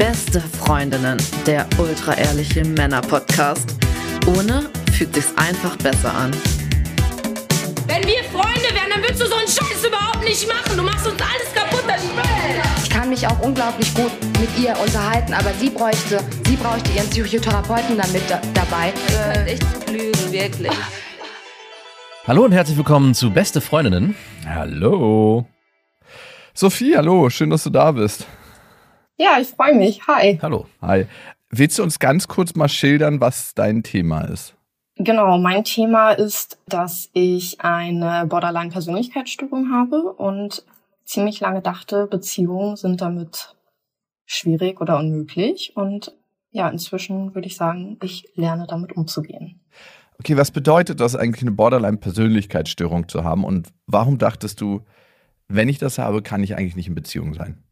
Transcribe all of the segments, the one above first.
Beste Freundinnen, der ultra-ehrliche Männer-Podcast. Ohne fühlt sich's einfach besser an. Wenn wir Freunde wären, dann würdest du so einen Scheiß überhaupt nicht machen. Du machst uns alles kaputt, das Müll. Ich kann mich auch unglaublich gut mit ihr unterhalten, aber sie bräuchte, sie bräuchte ihren Psychotherapeuten dann mit da dabei. Äh, echt lügen, wirklich. Hallo und herzlich willkommen zu Beste Freundinnen. Hallo. Sophie, hallo, schön, dass du da bist. Ja, ich freue mich. Hi. Hallo. Hi. Willst du uns ganz kurz mal schildern, was dein Thema ist? Genau, mein Thema ist, dass ich eine Borderline-Persönlichkeitsstörung habe und ziemlich lange dachte, Beziehungen sind damit schwierig oder unmöglich. Und ja, inzwischen würde ich sagen, ich lerne damit umzugehen. Okay, was bedeutet das eigentlich, eine Borderline-Persönlichkeitsstörung zu haben? Und warum dachtest du, wenn ich das habe, kann ich eigentlich nicht in Beziehung sein?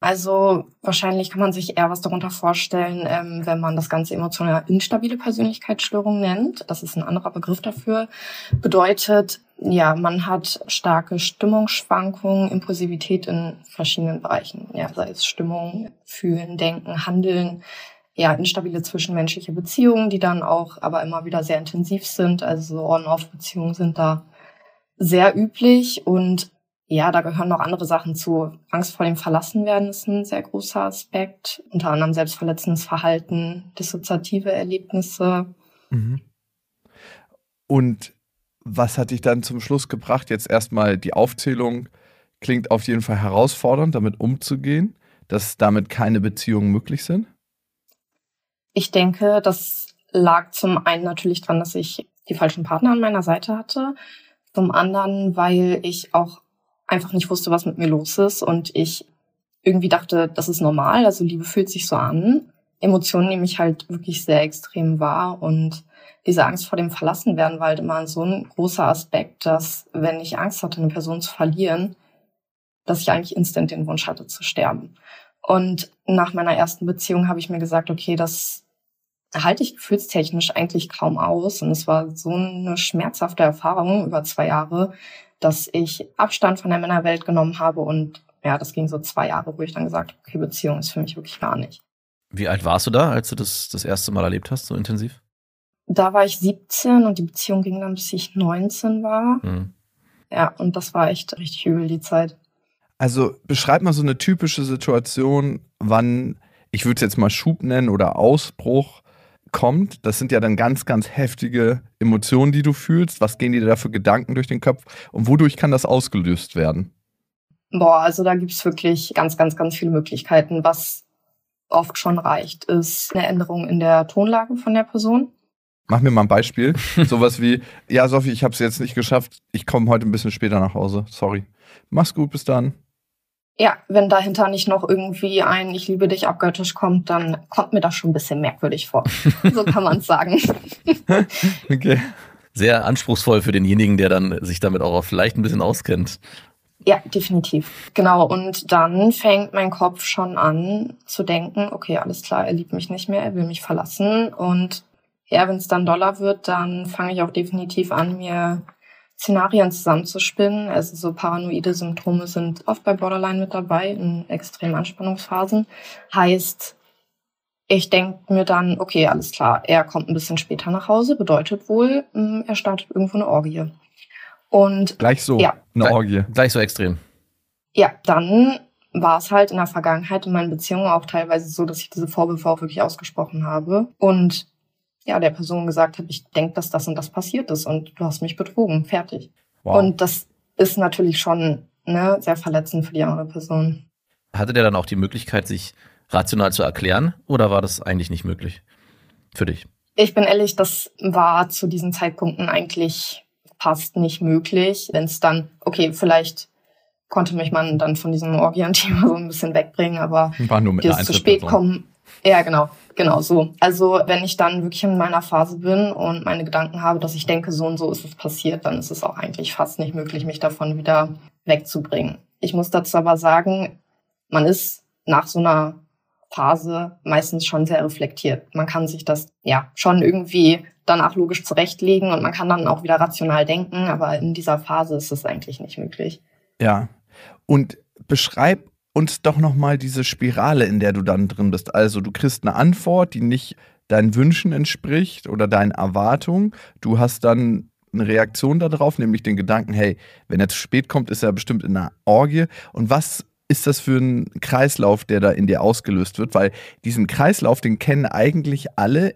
Also wahrscheinlich kann man sich eher was darunter vorstellen, ähm, wenn man das Ganze emotional instabile Persönlichkeitsstörung nennt. Das ist ein anderer Begriff dafür. Bedeutet, ja, man hat starke Stimmungsschwankungen, Impulsivität in verschiedenen Bereichen. Ja, sei es Stimmung, Fühlen, Denken, Handeln. Ja, instabile zwischenmenschliche Beziehungen, die dann auch aber immer wieder sehr intensiv sind. Also so On-Off-Beziehungen sind da sehr üblich und ja, da gehören noch andere Sachen zu. Angst vor dem Verlassenwerden ist ein sehr großer Aspekt. Unter anderem selbstverletzendes Verhalten, dissoziative Erlebnisse. Mhm. Und was hat dich dann zum Schluss gebracht? Jetzt erstmal die Aufzählung klingt auf jeden Fall herausfordernd, damit umzugehen, dass damit keine Beziehungen möglich sind. Ich denke, das lag zum einen natürlich dran, dass ich die falschen Partner an meiner Seite hatte. Zum anderen, weil ich auch einfach nicht wusste, was mit mir los ist und ich irgendwie dachte, das ist normal, also Liebe fühlt sich so an. Emotionen nehme ich halt wirklich sehr extrem wahr und diese Angst vor dem Verlassenwerden war halt immer so ein großer Aspekt, dass wenn ich Angst hatte, eine Person zu verlieren, dass ich eigentlich instant den Wunsch hatte zu sterben. Und nach meiner ersten Beziehung habe ich mir gesagt, okay, das halte ich gefühlstechnisch eigentlich kaum aus. Und es war so eine schmerzhafte Erfahrung über zwei Jahre, dass ich Abstand von der Männerwelt genommen habe und ja, das ging so zwei Jahre, wo ich dann gesagt habe, okay, Beziehung ist für mich wirklich gar nicht. Wie alt warst du da, als du das das erste Mal erlebt hast, so intensiv? Da war ich 17 und die Beziehung ging dann, bis ich 19 war. Mhm. Ja, und das war echt richtig übel, die Zeit. Also beschreib mal so eine typische Situation, wann, ich würde es jetzt mal Schub nennen oder Ausbruch, kommt, das sind ja dann ganz, ganz heftige Emotionen, die du fühlst. Was gehen dir da für Gedanken durch den Kopf und wodurch kann das ausgelöst werden? Boah, also da gibt's wirklich ganz, ganz, ganz viele Möglichkeiten. Was oft schon reicht, ist eine Änderung in der Tonlage von der Person. Mach mir mal ein Beispiel. Sowas wie, ja, Sophie, ich habe es jetzt nicht geschafft. Ich komme heute ein bisschen später nach Hause. Sorry. Mach's gut, bis dann. Ja, wenn dahinter nicht noch irgendwie ein Ich liebe dich abgöttisch kommt, dann kommt mir das schon ein bisschen merkwürdig vor. so kann man es sagen. okay. Sehr anspruchsvoll für denjenigen, der dann sich damit auch vielleicht ein bisschen auskennt. Ja, definitiv. Genau. Und dann fängt mein Kopf schon an zu denken, okay, alles klar, er liebt mich nicht mehr, er will mich verlassen. Und ja, wenn es dann doller wird, dann fange ich auch definitiv an, mir Szenarien zusammenzuspinnen. Also so paranoide Symptome sind oft bei Borderline mit dabei in extremen Anspannungsphasen. Heißt, ich denke mir dann, okay, alles klar, er kommt ein bisschen später nach Hause, bedeutet wohl, hm, er startet irgendwo eine Orgie. Und gleich so, ja, eine Orgie. Gleich so extrem. Ja, dann war es halt in der Vergangenheit in meinen Beziehungen auch teilweise so, dass ich diese Vorwürfe auch wirklich ausgesprochen habe. Und ja, der Person gesagt habe, ich denke, dass das und das passiert ist und du hast mich betrogen, fertig. Wow. Und das ist natürlich schon ne, sehr verletzend für die andere Person. Hatte der dann auch die Möglichkeit, sich rational zu erklären oder war das eigentlich nicht möglich für dich? Ich bin ehrlich, das war zu diesen Zeitpunkten eigentlich fast nicht möglich. Wenn es dann, okay, vielleicht konnte mich man dann von diesem Orgian-Thema so ein bisschen wegbringen, aber war nur mit dieses zu spät kommen, ja, genau, genau so. Also wenn ich dann wirklich in meiner Phase bin und meine Gedanken habe, dass ich denke, so und so ist es passiert, dann ist es auch eigentlich fast nicht möglich, mich davon wieder wegzubringen. Ich muss dazu aber sagen, man ist nach so einer Phase meistens schon sehr reflektiert. Man kann sich das ja schon irgendwie danach logisch zurechtlegen und man kann dann auch wieder rational denken, aber in dieser Phase ist es eigentlich nicht möglich. Ja. Und beschreib uns doch nochmal diese Spirale, in der du dann drin bist. Also du kriegst eine Antwort, die nicht deinen Wünschen entspricht oder deinen Erwartungen. Du hast dann eine Reaktion darauf, nämlich den Gedanken, hey, wenn er zu spät kommt, ist er bestimmt in einer Orgie. Und was ist das für ein Kreislauf, der da in dir ausgelöst wird? Weil diesen Kreislauf, den kennen eigentlich alle,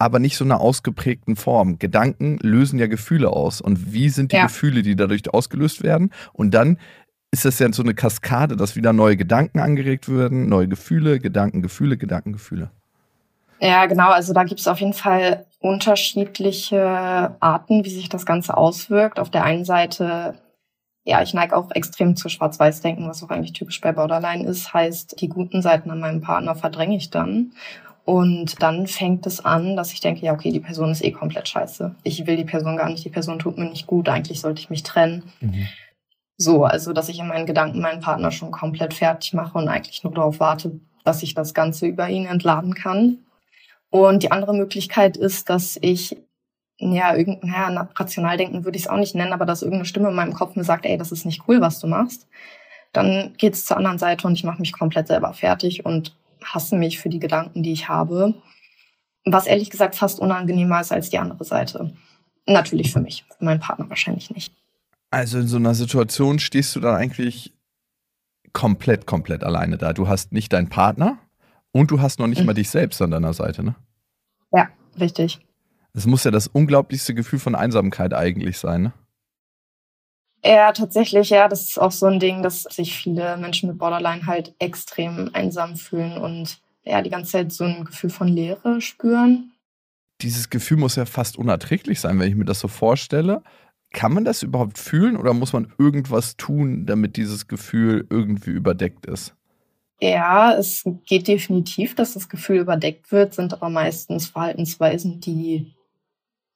aber nicht so einer ausgeprägten Form. Gedanken lösen ja Gefühle aus. Und wie sind die ja. Gefühle, die dadurch ausgelöst werden? Und dann ist das ja so eine Kaskade, dass wieder neue Gedanken angeregt werden, neue Gefühle, Gedanken, Gefühle, Gedanken, Gefühle. Ja, genau. Also da gibt es auf jeden Fall unterschiedliche Arten, wie sich das Ganze auswirkt. Auf der einen Seite, ja, ich neige auch extrem zu Schwarz-Weiß-Denken, was auch eigentlich typisch bei Borderline ist. Heißt, die guten Seiten an meinem Partner verdränge ich dann. Und dann fängt es an, dass ich denke, ja, okay, die Person ist eh komplett scheiße. Ich will die Person gar nicht, die Person tut mir nicht gut, eigentlich sollte ich mich trennen. Mhm. So, also dass ich in meinen Gedanken meinen Partner schon komplett fertig mache und eigentlich nur darauf warte, dass ich das Ganze über ihn entladen kann. Und die andere Möglichkeit ist, dass ich, ja, irgendein, ja, rational denken würde ich es auch nicht nennen, aber dass irgendeine Stimme in meinem Kopf mir sagt, ey, das ist nicht cool, was du machst. Dann geht's zur anderen Seite und ich mache mich komplett selber fertig und hasse mich für die Gedanken, die ich habe. Was ehrlich gesagt fast unangenehmer ist als die andere Seite. Natürlich für mich, für meinen Partner wahrscheinlich nicht. Also in so einer Situation stehst du dann eigentlich komplett, komplett alleine da. Du hast nicht deinen Partner, und du hast noch nicht mhm. mal dich selbst an deiner Seite, ne? Ja, richtig. Es muss ja das unglaublichste Gefühl von Einsamkeit eigentlich sein, ne? Ja, tatsächlich, ja. Das ist auch so ein Ding, dass sich viele Menschen mit Borderline halt extrem einsam fühlen und ja, die ganze Zeit so ein Gefühl von Leere spüren. Dieses Gefühl muss ja fast unerträglich sein, wenn ich mir das so vorstelle. Kann man das überhaupt fühlen oder muss man irgendwas tun, damit dieses Gefühl irgendwie überdeckt ist? Ja, es geht definitiv, dass das Gefühl überdeckt wird, sind aber meistens Verhaltensweisen, die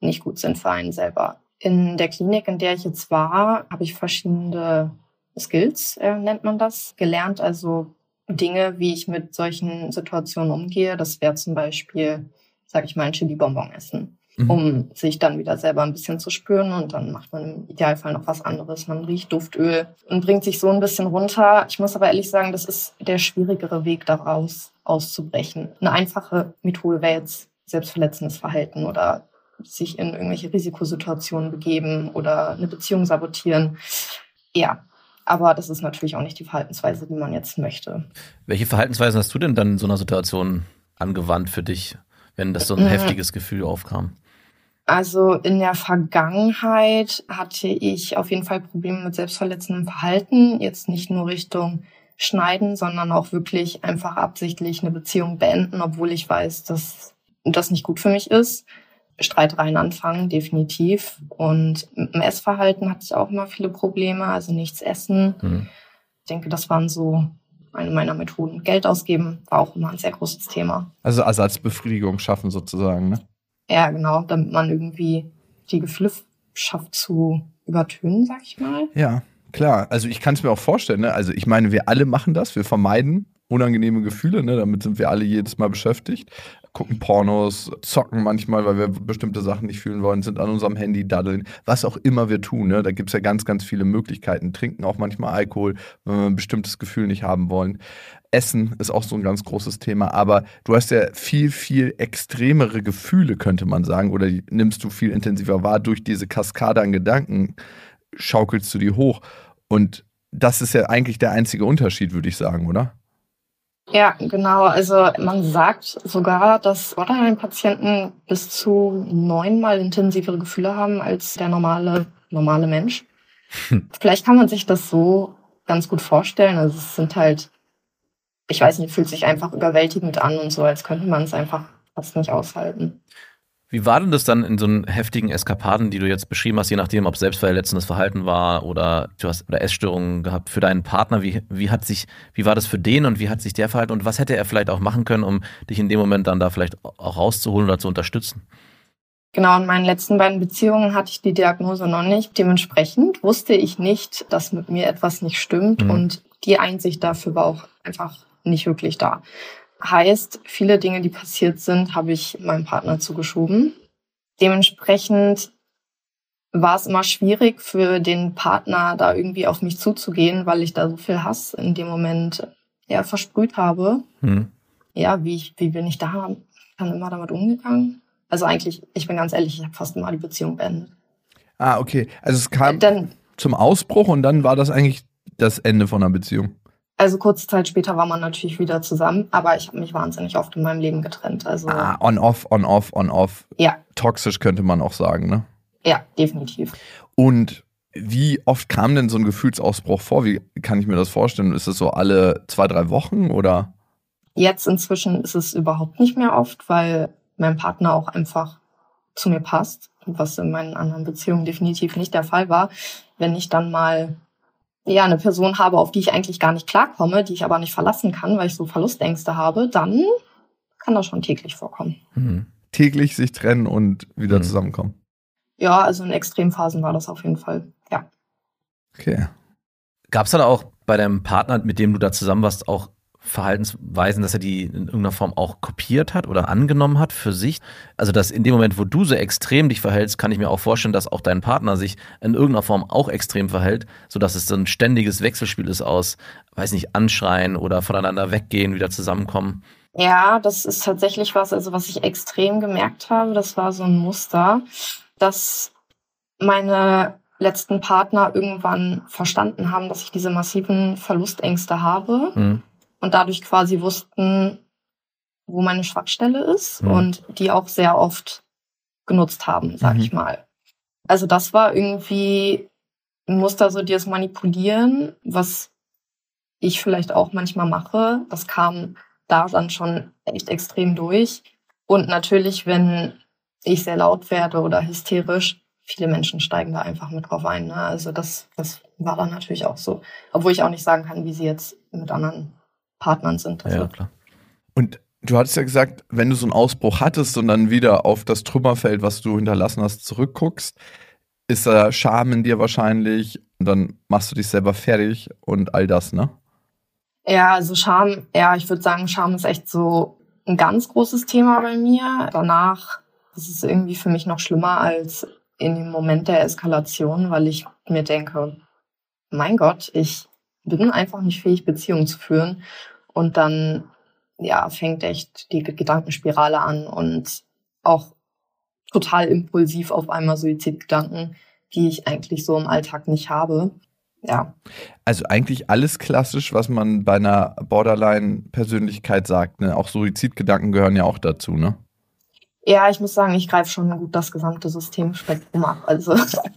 nicht gut sind für einen selber. In der Klinik, in der ich jetzt war, habe ich verschiedene Skills, äh, nennt man das, gelernt. Also Dinge, wie ich mit solchen Situationen umgehe. Das wäre zum Beispiel, sage ich mal, ein Chili-Bonbon essen mhm. um sich dann wieder selber ein bisschen zu spüren. Und dann macht man im Idealfall noch was anderes. Man riecht Duftöl und bringt sich so ein bisschen runter. Ich muss aber ehrlich sagen, das ist der schwierigere Weg daraus auszubrechen. Eine einfache Methode wäre jetzt selbstverletzendes Verhalten oder sich in irgendwelche Risikosituationen begeben oder eine Beziehung sabotieren. Ja, aber das ist natürlich auch nicht die Verhaltensweise, die man jetzt möchte. Welche Verhaltensweisen hast du denn dann in so einer Situation angewandt für dich, wenn das so ein mhm. heftiges Gefühl aufkam? Also in der Vergangenheit hatte ich auf jeden Fall Probleme mit selbstverletzendem Verhalten. Jetzt nicht nur Richtung Schneiden, sondern auch wirklich einfach absichtlich eine Beziehung beenden, obwohl ich weiß, dass das nicht gut für mich ist. Streitereien anfangen, definitiv. Und im Essverhalten hatte ich auch immer viele Probleme, also nichts essen. Mhm. Ich denke, das waren so eine meiner Methoden. Geld ausgeben war auch immer ein sehr großes Thema. Also Ersatzbefriedigung schaffen sozusagen, ne? Ja, genau, damit man irgendwie die Gefühle schafft zu übertönen, sag ich mal. Ja, klar. Also ich kann es mir auch vorstellen, ne? Also ich meine, wir alle machen das, wir vermeiden unangenehme Gefühle, ne? Damit sind wir alle jedes Mal beschäftigt gucken Pornos, zocken manchmal, weil wir bestimmte Sachen nicht fühlen wollen, sind an unserem Handy, daddeln, was auch immer wir tun. Ne? Da gibt es ja ganz, ganz viele Möglichkeiten. Trinken auch manchmal Alkohol, wenn wir ein bestimmtes Gefühl nicht haben wollen. Essen ist auch so ein ganz großes Thema, aber du hast ja viel, viel extremere Gefühle, könnte man sagen, oder nimmst du viel intensiver wahr durch diese Kaskade an Gedanken, schaukelst du die hoch. Und das ist ja eigentlich der einzige Unterschied, würde ich sagen, oder? Ja, genau. Also man sagt sogar, dass Borderline-Patienten bis zu neunmal intensivere Gefühle haben als der normale, normale Mensch. Hm. Vielleicht kann man sich das so ganz gut vorstellen. Also es sind halt, ich weiß nicht, fühlt sich einfach überwältigend an und so, als könnte man es einfach fast nicht aushalten. Wie war denn das dann in so einen heftigen Eskapaden, die du jetzt beschrieben hast, je nachdem, ob selbstverletzendes Verhalten war oder du hast oder Essstörungen gehabt für deinen Partner? Wie, wie hat sich, wie war das für den und wie hat sich der verhalten und was hätte er vielleicht auch machen können, um dich in dem Moment dann da vielleicht auch rauszuholen oder zu unterstützen? Genau, in meinen letzten beiden Beziehungen hatte ich die Diagnose noch nicht. Dementsprechend wusste ich nicht, dass mit mir etwas nicht stimmt mhm. und die Einsicht dafür war auch einfach nicht wirklich da. Heißt, viele Dinge, die passiert sind, habe ich meinem Partner zugeschoben. Dementsprechend war es immer schwierig für den Partner, da irgendwie auf mich zuzugehen, weil ich da so viel Hass in dem Moment ja, versprüht habe. Hm. Ja, wie, ich, wie bin ich da dann immer damit umgegangen? Also eigentlich, ich bin ganz ehrlich, ich habe fast immer die Beziehung beendet. Ah, okay. Also es kam Dann, zum Ausbruch und dann war das eigentlich das Ende von einer Beziehung. Also kurze Zeit später war man natürlich wieder zusammen, aber ich habe mich wahnsinnig oft in meinem Leben getrennt. Also Ah, on-off, on-off, on-off. ja, Toxisch könnte man auch sagen, ne? ja, definitiv. Und wie oft kam denn so ein Gefühlsausbruch vor? Wie kann ich mir das vorstellen? Ist es so alle zwei, drei Wochen oder? Jetzt inzwischen ist es überhaupt nicht mehr oft, weil mein Partner auch einfach zu mir passt, was in meinen anderen Beziehungen definitiv nicht der Fall war. Wenn ich dann mal ja eine Person habe, auf die ich eigentlich gar nicht klarkomme, die ich aber nicht verlassen kann, weil ich so Verlustängste habe, dann kann das schon täglich vorkommen. Hm. Täglich sich trennen und wieder Mhm. zusammenkommen. Ja, also in Extremphasen war das auf jeden Fall. Ja. Okay. Gab es da auch bei deinem Partner, mit dem du da zusammen warst, auch Verhaltensweisen, dass er die in irgendeiner Form auch kopiert hat oder angenommen hat für sich? Also, dass in dem Moment, wo du so extrem dich verhältst, kann ich mir auch vorstellen, dass auch dein Partner sich in irgendeiner Form auch extrem verhält, sodass es so ein ständiges Wechselspiel ist aus, weiß nicht, anschreien oder voneinander weggehen, wieder zusammenkommen. Ja, das ist tatsächlich was, also was ich extrem gemerkt habe, das war so ein Muster, dass meine letzten Partner irgendwann verstanden haben, dass ich diese massiven Verlustängste habe Hm. Und dadurch quasi wussten, wo meine Schwachstelle ist Mhm. und die auch sehr oft genutzt haben, sag Mhm. ich mal. Also das war irgendwie ein Muster, so dieses Manipulieren, was ich vielleicht auch manchmal mache. Das kam da dann schon echt extrem durch. Und natürlich, wenn ich sehr laut werde oder hysterisch, viele Menschen steigen da einfach mit drauf ein. Ne? Also das, das war dann natürlich auch so. Obwohl ich auch nicht sagen kann, wie sie jetzt mit anderen Partnern sind. Also Ja, klar. Und du hattest ja gesagt, wenn du so einen Ausbruch hattest und dann wieder auf das Trümmerfeld, was du hinterlassen hast, zurückguckst, ist da Scham in dir wahrscheinlich und dann machst du dich selber fertig und all das, ne? Ja, also Scham, ja, ich würde sagen, Scham ist echt so ein ganz großes Thema bei mir. Danach ist es irgendwie für mich noch schlimmer als in dem Moment der Eskalation, weil ich mir denke, mein Gott, ich bin einfach nicht fähig, Beziehungen zu führen. Und dann, ja, fängt echt die Gedankenspirale an und auch total impulsiv auf einmal Suizidgedanken, die ich eigentlich so im Alltag nicht habe. Ja, Also eigentlich alles klassisch, was man bei einer Borderline-Persönlichkeit sagt. Ne? Auch Suizidgedanken gehören ja auch dazu, ne? Ja, ich muss sagen, ich greife schon gut das gesamte Systemspektrum ab. Also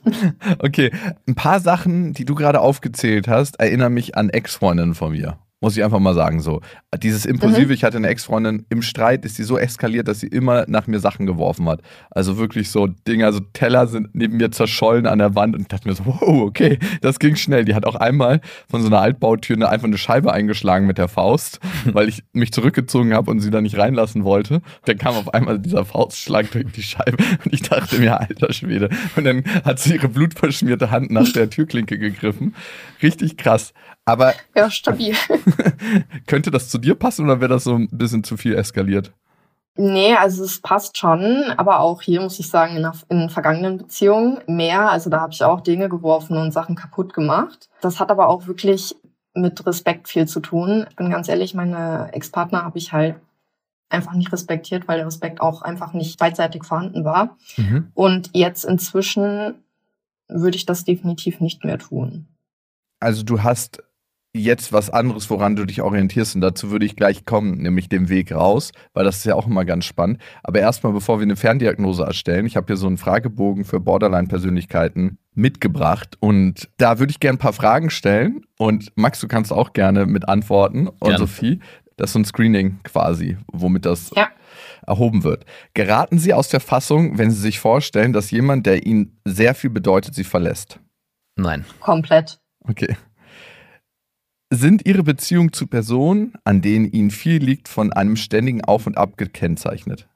Okay, ein paar Sachen, die du gerade aufgezählt hast, erinnern mich an Ex-Freundinnen von mir. Muss ich einfach mal sagen so. Dieses Impulsive, ich hatte eine Ex-Freundin, im Streit ist sie so eskaliert, dass sie immer nach mir Sachen geworfen hat. Also wirklich so Dinge, also Teller sind neben mir zerschollen an der Wand und ich dachte mir so, wow, okay, das ging schnell. Die hat auch einmal von so einer Altbautür einfach eine Scheibe eingeschlagen mit der Faust, weil ich mich zurückgezogen habe und sie da nicht reinlassen wollte. Dann kam auf einmal dieser Faustschlag durch die Scheibe und ich dachte mir, alter Schwede. Und dann hat sie ihre blutverschmierte Hand nach der Türklinke gegriffen. Richtig krass. Aber ja, stabil. könnte das zu dir passen oder wäre das so ein bisschen zu viel eskaliert? Nee, also es passt schon, aber auch hier muss ich sagen, in, der, in vergangenen Beziehungen mehr. Also da habe ich auch Dinge geworfen und Sachen kaputt gemacht. Das hat aber auch wirklich mit Respekt viel zu tun. Ich bin ganz ehrlich, meine Ex-Partner habe ich halt einfach nicht respektiert, weil der Respekt auch einfach nicht beidseitig vorhanden war. Und jetzt inzwischen würde ich das definitiv nicht mehr tun. Also du hast jetzt was anderes, woran du dich orientierst und dazu würde ich gleich kommen, nämlich den Weg raus, weil das ist ja auch immer ganz spannend. Aber erstmal, bevor wir eine Ferndiagnose erstellen, ich habe hier so einen Fragebogen für Borderline-Persönlichkeiten mitgebracht und da würde ich gerne ein paar Fragen stellen und Max, du kannst auch gerne mit antworten und Gerne. Sophie, das ist so ein Screening quasi, womit das Ja. erhoben wird. Geraten Sie aus der Fassung, wenn Sie sich vorstellen, dass jemand, der Ihnen sehr viel bedeutet, Sie verlässt? Nein. Komplett. Okay. Sind Ihre Beziehungen zu Personen, an denen Ihnen viel liegt, von einem ständigen Auf und Ab gekennzeichnet?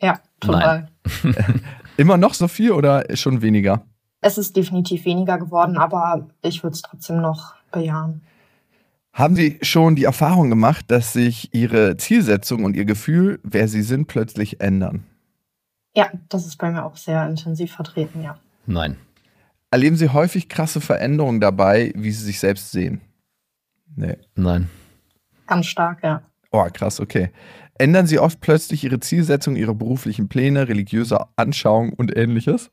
Ja, total. Immer noch so viel oder schon weniger? Es ist definitiv weniger geworden, aber ich würde es trotzdem noch bejahen. Haben Sie schon die Erfahrung gemacht, dass sich Ihre Zielsetzung und Ihr Gefühl, wer Sie sind, plötzlich ändern? Ja, das ist bei mir auch sehr intensiv vertreten, ja. Nein. Erleben Sie häufig krasse Veränderungen dabei, wie Sie sich selbst sehen? Nee. Nein. Ganz stark, ja. Oh, krass, okay. Ändern Sie oft plötzlich Ihre Zielsetzung, Ihre beruflichen Pläne, religiöse Anschauung und ähnliches?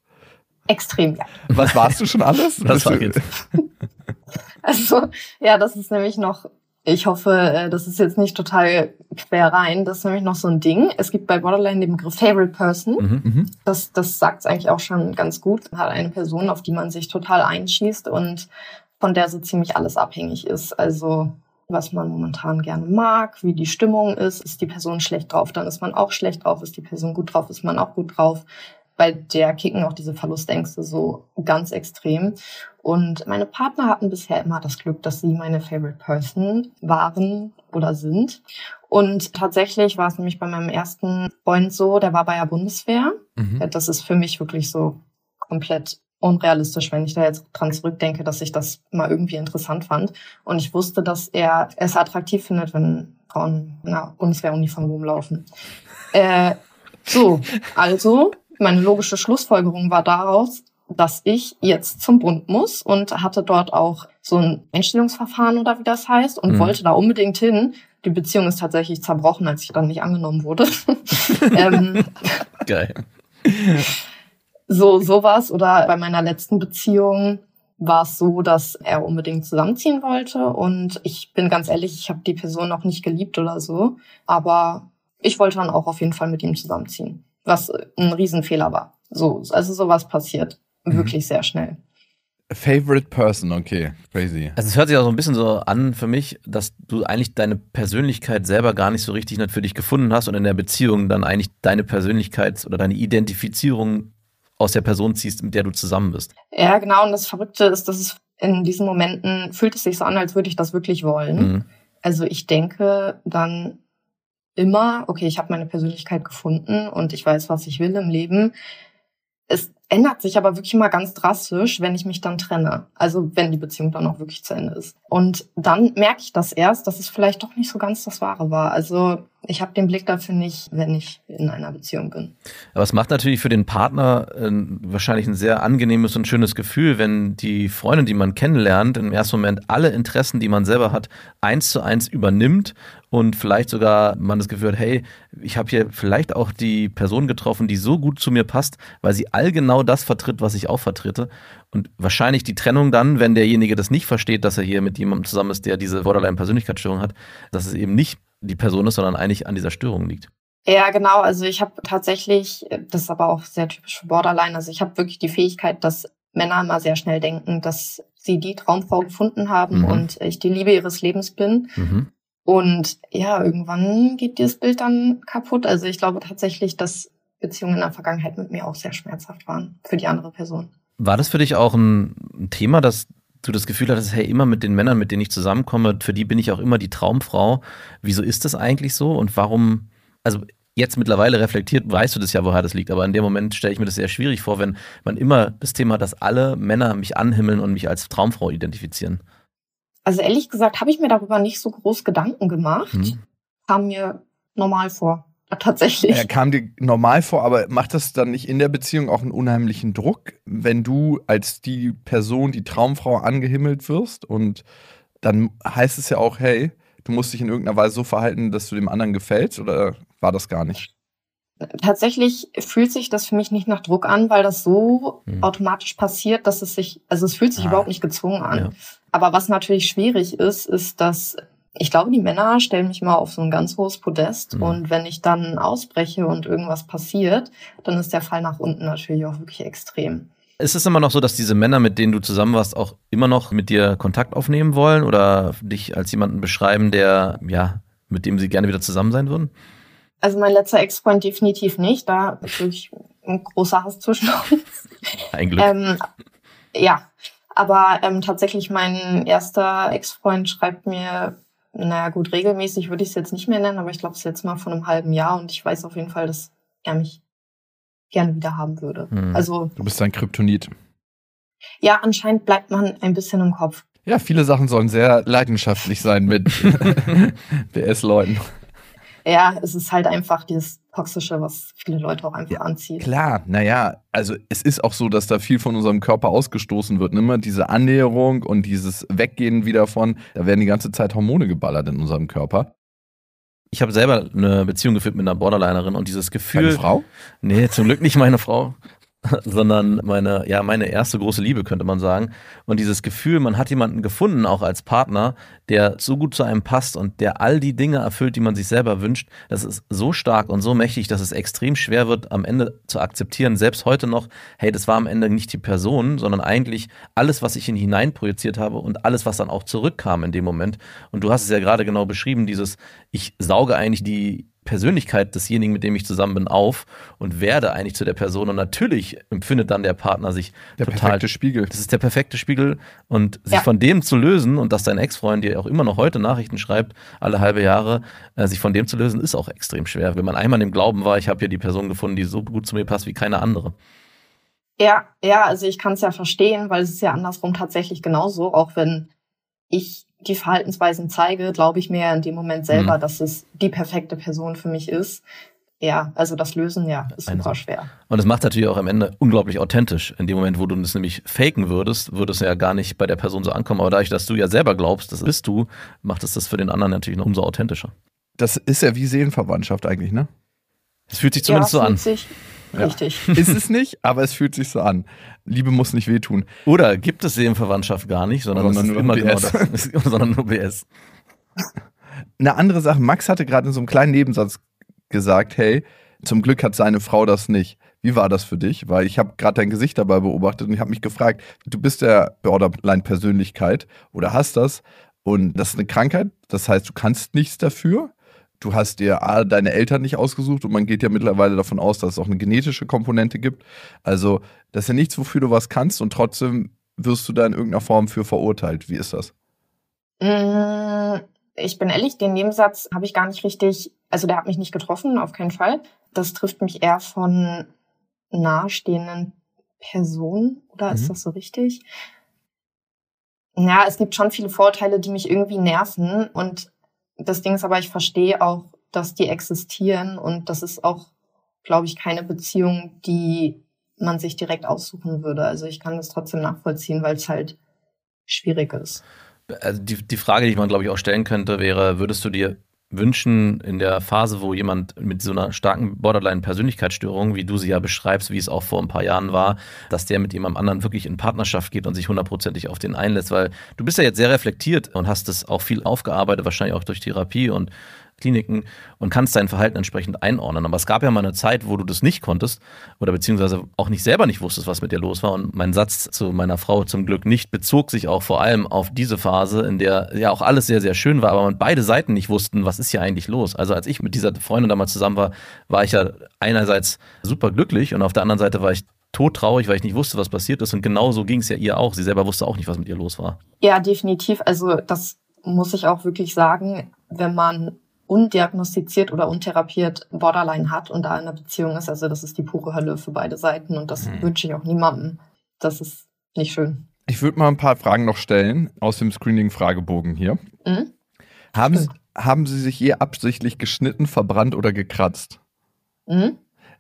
Extrem, ja. Was warst du schon alles? Was war jetzt? Also, ja, das ist nämlich noch, ich hoffe, äh, das ist jetzt nicht total quer rein, das ist nämlich noch so ein Ding. Es gibt bei Borderline den Begriff Favorite Person. Mhm. Mhm. Das, das sagt es eigentlich auch schon ganz gut. Man hat eine Person, auf die man sich total einschießt und von der so ziemlich alles abhängig ist. Also was man momentan gerne mag, wie die Stimmung ist. Ist die Person schlecht drauf, dann ist man auch schlecht drauf. Ist die Person gut drauf, ist man auch gut drauf. Bei der kicken auch diese Verlustängste so ganz extrem. Und meine Partner hatten bisher immer das Glück, dass sie meine Favorite Person waren oder sind. Und tatsächlich war es nämlich bei meinem ersten Freund so, der war bei der Bundeswehr. Mhm. Das ist für mich wirklich so komplett unrealistisch, wenn ich da jetzt dran zurückdenke, dass ich das mal irgendwie interessant fand. Und ich wusste, dass er es attraktiv findet, wenn Frauen in einer Bundeswehruniform rumlaufen. Äh, so, also meine logische Schlussfolgerung war daraus, dass ich jetzt zum Bund muss und hatte dort auch so ein Einstellungsverfahren oder wie das heißt und Mhm. wollte da unbedingt hin. Die Beziehung ist tatsächlich zerbrochen, als ich dann nicht angenommen wurde. ähm, Geil. so sowas oder bei meiner letzten Beziehung war es so, dass er unbedingt zusammenziehen wollte und ich bin ganz ehrlich, ich habe die Person noch nicht geliebt oder so, aber ich wollte dann auch auf jeden Fall mit ihm zusammenziehen, was ein Riesenfehler war. So, also sowas passiert Mhm. wirklich sehr schnell. Favorite Person, okay. Crazy. Also es hört sich auch so ein bisschen so an für mich, dass du eigentlich deine Persönlichkeit selber gar nicht so richtig für dich gefunden hast und in der Beziehung dann eigentlich deine Persönlichkeit oder deine Identifizierung aus der Person ziehst, mit der du zusammen bist. Ja, genau. Und das Verrückte ist, dass es in diesen Momenten fühlt es sich so an, als würde ich das wirklich wollen. Mhm. Also ich denke dann immer, okay, ich habe meine Persönlichkeit gefunden und ich weiß, was ich will im Leben. Es ändert sich aber wirklich mal ganz drastisch, wenn ich mich dann trenne. Also wenn die Beziehung dann auch wirklich zu Ende ist. Und dann merke ich das erst, dass es vielleicht doch nicht so ganz das Wahre war. Also ich habe den Blick dafür nicht, wenn ich in einer Beziehung bin. Aber es macht natürlich für den Partner äh, wahrscheinlich ein sehr angenehmes und schönes Gefühl, wenn die Freundin, die man kennenlernt, im ersten Moment alle Interessen, die man selber hat, eins zu eins übernimmt und vielleicht sogar man das Gefühl hat, hey, ich habe hier vielleicht auch die Person getroffen, die so gut zu mir passt, weil sie all genau das vertritt, was ich auch vertrete. Und wahrscheinlich die Trennung dann, wenn derjenige das nicht versteht, dass er hier mit jemandem zusammen ist, der diese Borderline-Persönlichkeitsstörung hat, dass es eben nicht die Person ist, sondern eigentlich an dieser Störung liegt. Ja, genau. Also ich habe tatsächlich, das ist aber auch sehr typisch für Borderline, also ich habe wirklich die Fähigkeit, dass Männer immer sehr schnell denken, dass sie die Traumfrau gefunden haben Mhm. und ich die Liebe ihres Lebens bin. Mhm. Und ja, irgendwann geht dieses Bild dann kaputt. Also ich glaube tatsächlich, dass Beziehungen in der Vergangenheit mit mir auch sehr schmerzhaft waren für die andere Person. War das für dich auch ein Thema, dass du das Gefühl hattest, hey, immer mit den Männern, mit denen ich zusammenkomme, für die bin ich auch immer die Traumfrau. Wieso ist das eigentlich so und warum, also jetzt mittlerweile reflektiert, weißt du das ja, woher das liegt, aber in dem Moment stelle ich mir das sehr schwierig vor, wenn man immer das Thema hat, dass alle Männer mich anhimmeln und mich als Traumfrau identifizieren. Also ehrlich gesagt habe ich mir darüber nicht so groß Gedanken gemacht. Mhm. Kam mir normal vor. Tatsächlich. Er kam dir normal vor, aber macht das dann nicht in der Beziehung auch einen unheimlichen Druck, wenn du als die Person, die Traumfrau angehimmelt wirst? Und dann heißt es ja auch, hey, du musst dich in irgendeiner Weise so verhalten, dass du dem anderen gefällst, oder war das gar nicht? Tatsächlich fühlt sich das für mich nicht nach Druck an, weil das so Hm. automatisch passiert, dass es sich, also es fühlt sich Ah. überhaupt nicht gezwungen an. Ja. Aber was natürlich schwierig ist, ist, dass ich glaube, die Männer stellen mich mal auf so ein ganz hohes Podest Mhm. und wenn ich dann ausbreche und irgendwas passiert, dann ist der Fall nach unten natürlich auch wirklich extrem. Ist es immer noch so, dass diese Männer, mit denen du zusammen warst, auch immer noch mit dir Kontakt aufnehmen wollen oder dich als jemanden beschreiben, der, ja, mit dem sie gerne wieder zusammen sein würden? Also mein letzter Ex-Freund definitiv nicht, da ist wirklich ein großer Hass zwischen uns. Ein Glück. Ähm, ja, aber ähm, tatsächlich mein erster Ex-Freund schreibt mir, naja gut, regelmäßig würde ich es jetzt nicht mehr nennen, aber ich glaube es ist jetzt mal von einem halben Jahr und ich weiß auf jeden Fall, dass er mich gerne wieder haben würde. Hm. Also Du bist ein Kryptonit. ja, anscheinend bleibt man ein bisschen im Kopf. Ja, viele Sachen sollen sehr leidenschaftlich sein mit BS-Leuten. Ja, es ist halt einfach dieses Toxische, was viele Leute auch einfach Ja, anzieht. Klar, naja, also es ist auch so, dass da viel von unserem Körper ausgestoßen wird. Immer diese Annäherung und dieses Weggehen wieder von, da werden die ganze Zeit Hormone geballert in unserem Körper. Ich habe selber eine Beziehung geführt mit einer Borderlinerin und dieses Gefühl. Deine Frau? Nee, zum Glück nicht meine Frau, sondern meine, ja, meine erste große Liebe, könnte man sagen. Und dieses Gefühl, man hat jemanden gefunden, auch als Partner, der so gut zu einem passt und der all die Dinge erfüllt, die man sich selber wünscht, das ist so stark und so mächtig, dass es extrem schwer wird, am Ende zu akzeptieren, selbst heute noch, hey, das war am Ende nicht die Person, sondern eigentlich alles, was ich in ihn hineinprojiziert habe und alles, was dann auch zurückkam in dem Moment. Und du hast es ja gerade genau beschrieben, dieses, ich sauge eigentlich die Persönlichkeit desjenigen, mit dem ich zusammen bin, auf und werde eigentlich zu der Person. Und natürlich empfindet dann der Partner sich Der total. perfekte Spiegel. Das ist der perfekte Spiegel. Und sich Ja. von dem zu lösen und dass dein Ex-Freund dir auch immer noch heute Nachrichten schreibt, alle halbe Jahre, äh, sich von dem zu lösen, ist auch extrem schwer. Wenn man einmal im Glauben war, ich habe hier die Person gefunden, die so gut zu mir passt wie keine andere. Ja, ja, also ich kann es ja verstehen, weil es ist ja andersrum tatsächlich genauso. Auch wenn ich die Verhaltensweisen zeige, glaube ich mir ja in dem Moment selber, Mhm. dass es die perfekte Person für mich ist. Ja, also das Lösen, ja, ist super schwer. Und es macht natürlich auch am Ende unglaublich authentisch. In dem Moment, wo du es nämlich faken würdest, würde es ja gar nicht bei der Person so ankommen. Aber dadurch, dass du ja selber glaubst, das bist du, macht es das für den anderen natürlich noch umso authentischer. Das ist ja wie Seelenverwandtschaft eigentlich, ne? Es fühlt sich zumindest ja, so an. fühlt Ja. Richtig. ist es nicht, aber es fühlt sich so an. Liebe muss nicht wehtun. Oder gibt es Seelenverwandtschaft gar nicht, sondern, Sondern es ist nur immer BS. genau das, sondern nur BS. Eine andere Sache, Max hatte gerade in so einem kleinen Nebensatz gesagt, hey, zum Glück hat seine Frau das nicht. Wie war das für dich? Weil ich habe gerade dein Gesicht dabei beobachtet und ich habe mich gefragt, du bist ja Borderline-Persönlichkeit oder hast das und das ist eine Krankheit, das heißt, du kannst nichts dafür. Du hast dir A, deine Eltern nicht ausgesucht und man geht ja mittlerweile davon aus, dass es auch eine genetische Komponente gibt. Also, das ist ja nichts, wofür du was kannst und trotzdem wirst du da in irgendeiner Form für verurteilt. Wie ist das? Mm, Ich bin ehrlich, den Nebensatz habe ich gar nicht richtig, also der hat mich nicht getroffen, auf keinen Fall. Das trifft mich eher von nahestehenden Personen, oder Mhm. ist das so richtig? Ja, es gibt schon viele Vorurteile, die mich irgendwie nerven. Und das Ding ist aber, ich verstehe auch, dass die existieren. Und das ist auch, glaube ich, keine Beziehung, die man sich direkt aussuchen würde. Also ich kann das trotzdem nachvollziehen, weil es halt schwierig ist. Also die, die Frage, die man, glaube ich, auch stellen könnte, wäre, würdest du dir wünschen, in der Phase, wo jemand mit so einer starken Borderline-Persönlichkeitsstörung, wie du sie ja beschreibst, wie es auch vor ein paar Jahren war, dass der mit jemandem anderen wirklich in Partnerschaft geht und sich hundertprozentig auf den einlässt, weil du bist ja jetzt sehr reflektiert und hast das auch viel aufgearbeitet, wahrscheinlich auch durch Therapie und Kliniken und kannst dein Verhalten entsprechend einordnen. Aber es gab ja mal eine Zeit, wo du das nicht konntest oder beziehungsweise auch nicht selber nicht wusstest, was mit dir los war. Und mein Satz zu meiner Frau zum Glück nicht bezog sich auch vor allem auf diese Phase, in der ja auch alles sehr, sehr schön war, aber beide Seiten nicht wussten, was ist hier eigentlich los. Also als ich mit dieser Freundin damals zusammen war, war ich ja einerseits super glücklich und auf der anderen Seite war ich todtraurig, weil ich nicht wusste, was passiert ist. Und genauso ging es ja ihr auch. Sie selber wusste auch nicht, was mit ihr los war. Ja, definitiv. Also das muss ich auch wirklich sagen, wenn man undiagnostiziert oder untherapiert Borderline hat und da in einer Beziehung ist, also das ist die pure Hölle für beide Seiten und das Mhm. wünsche ich auch niemandem. Das ist nicht schön. Ich würde mal ein paar Fragen noch stellen aus dem Screening-Fragebogen hier. Mhm. Haben, Stimmt. haben Sie sich je absichtlich geschnitten, verbrannt oder gekratzt? Mhm.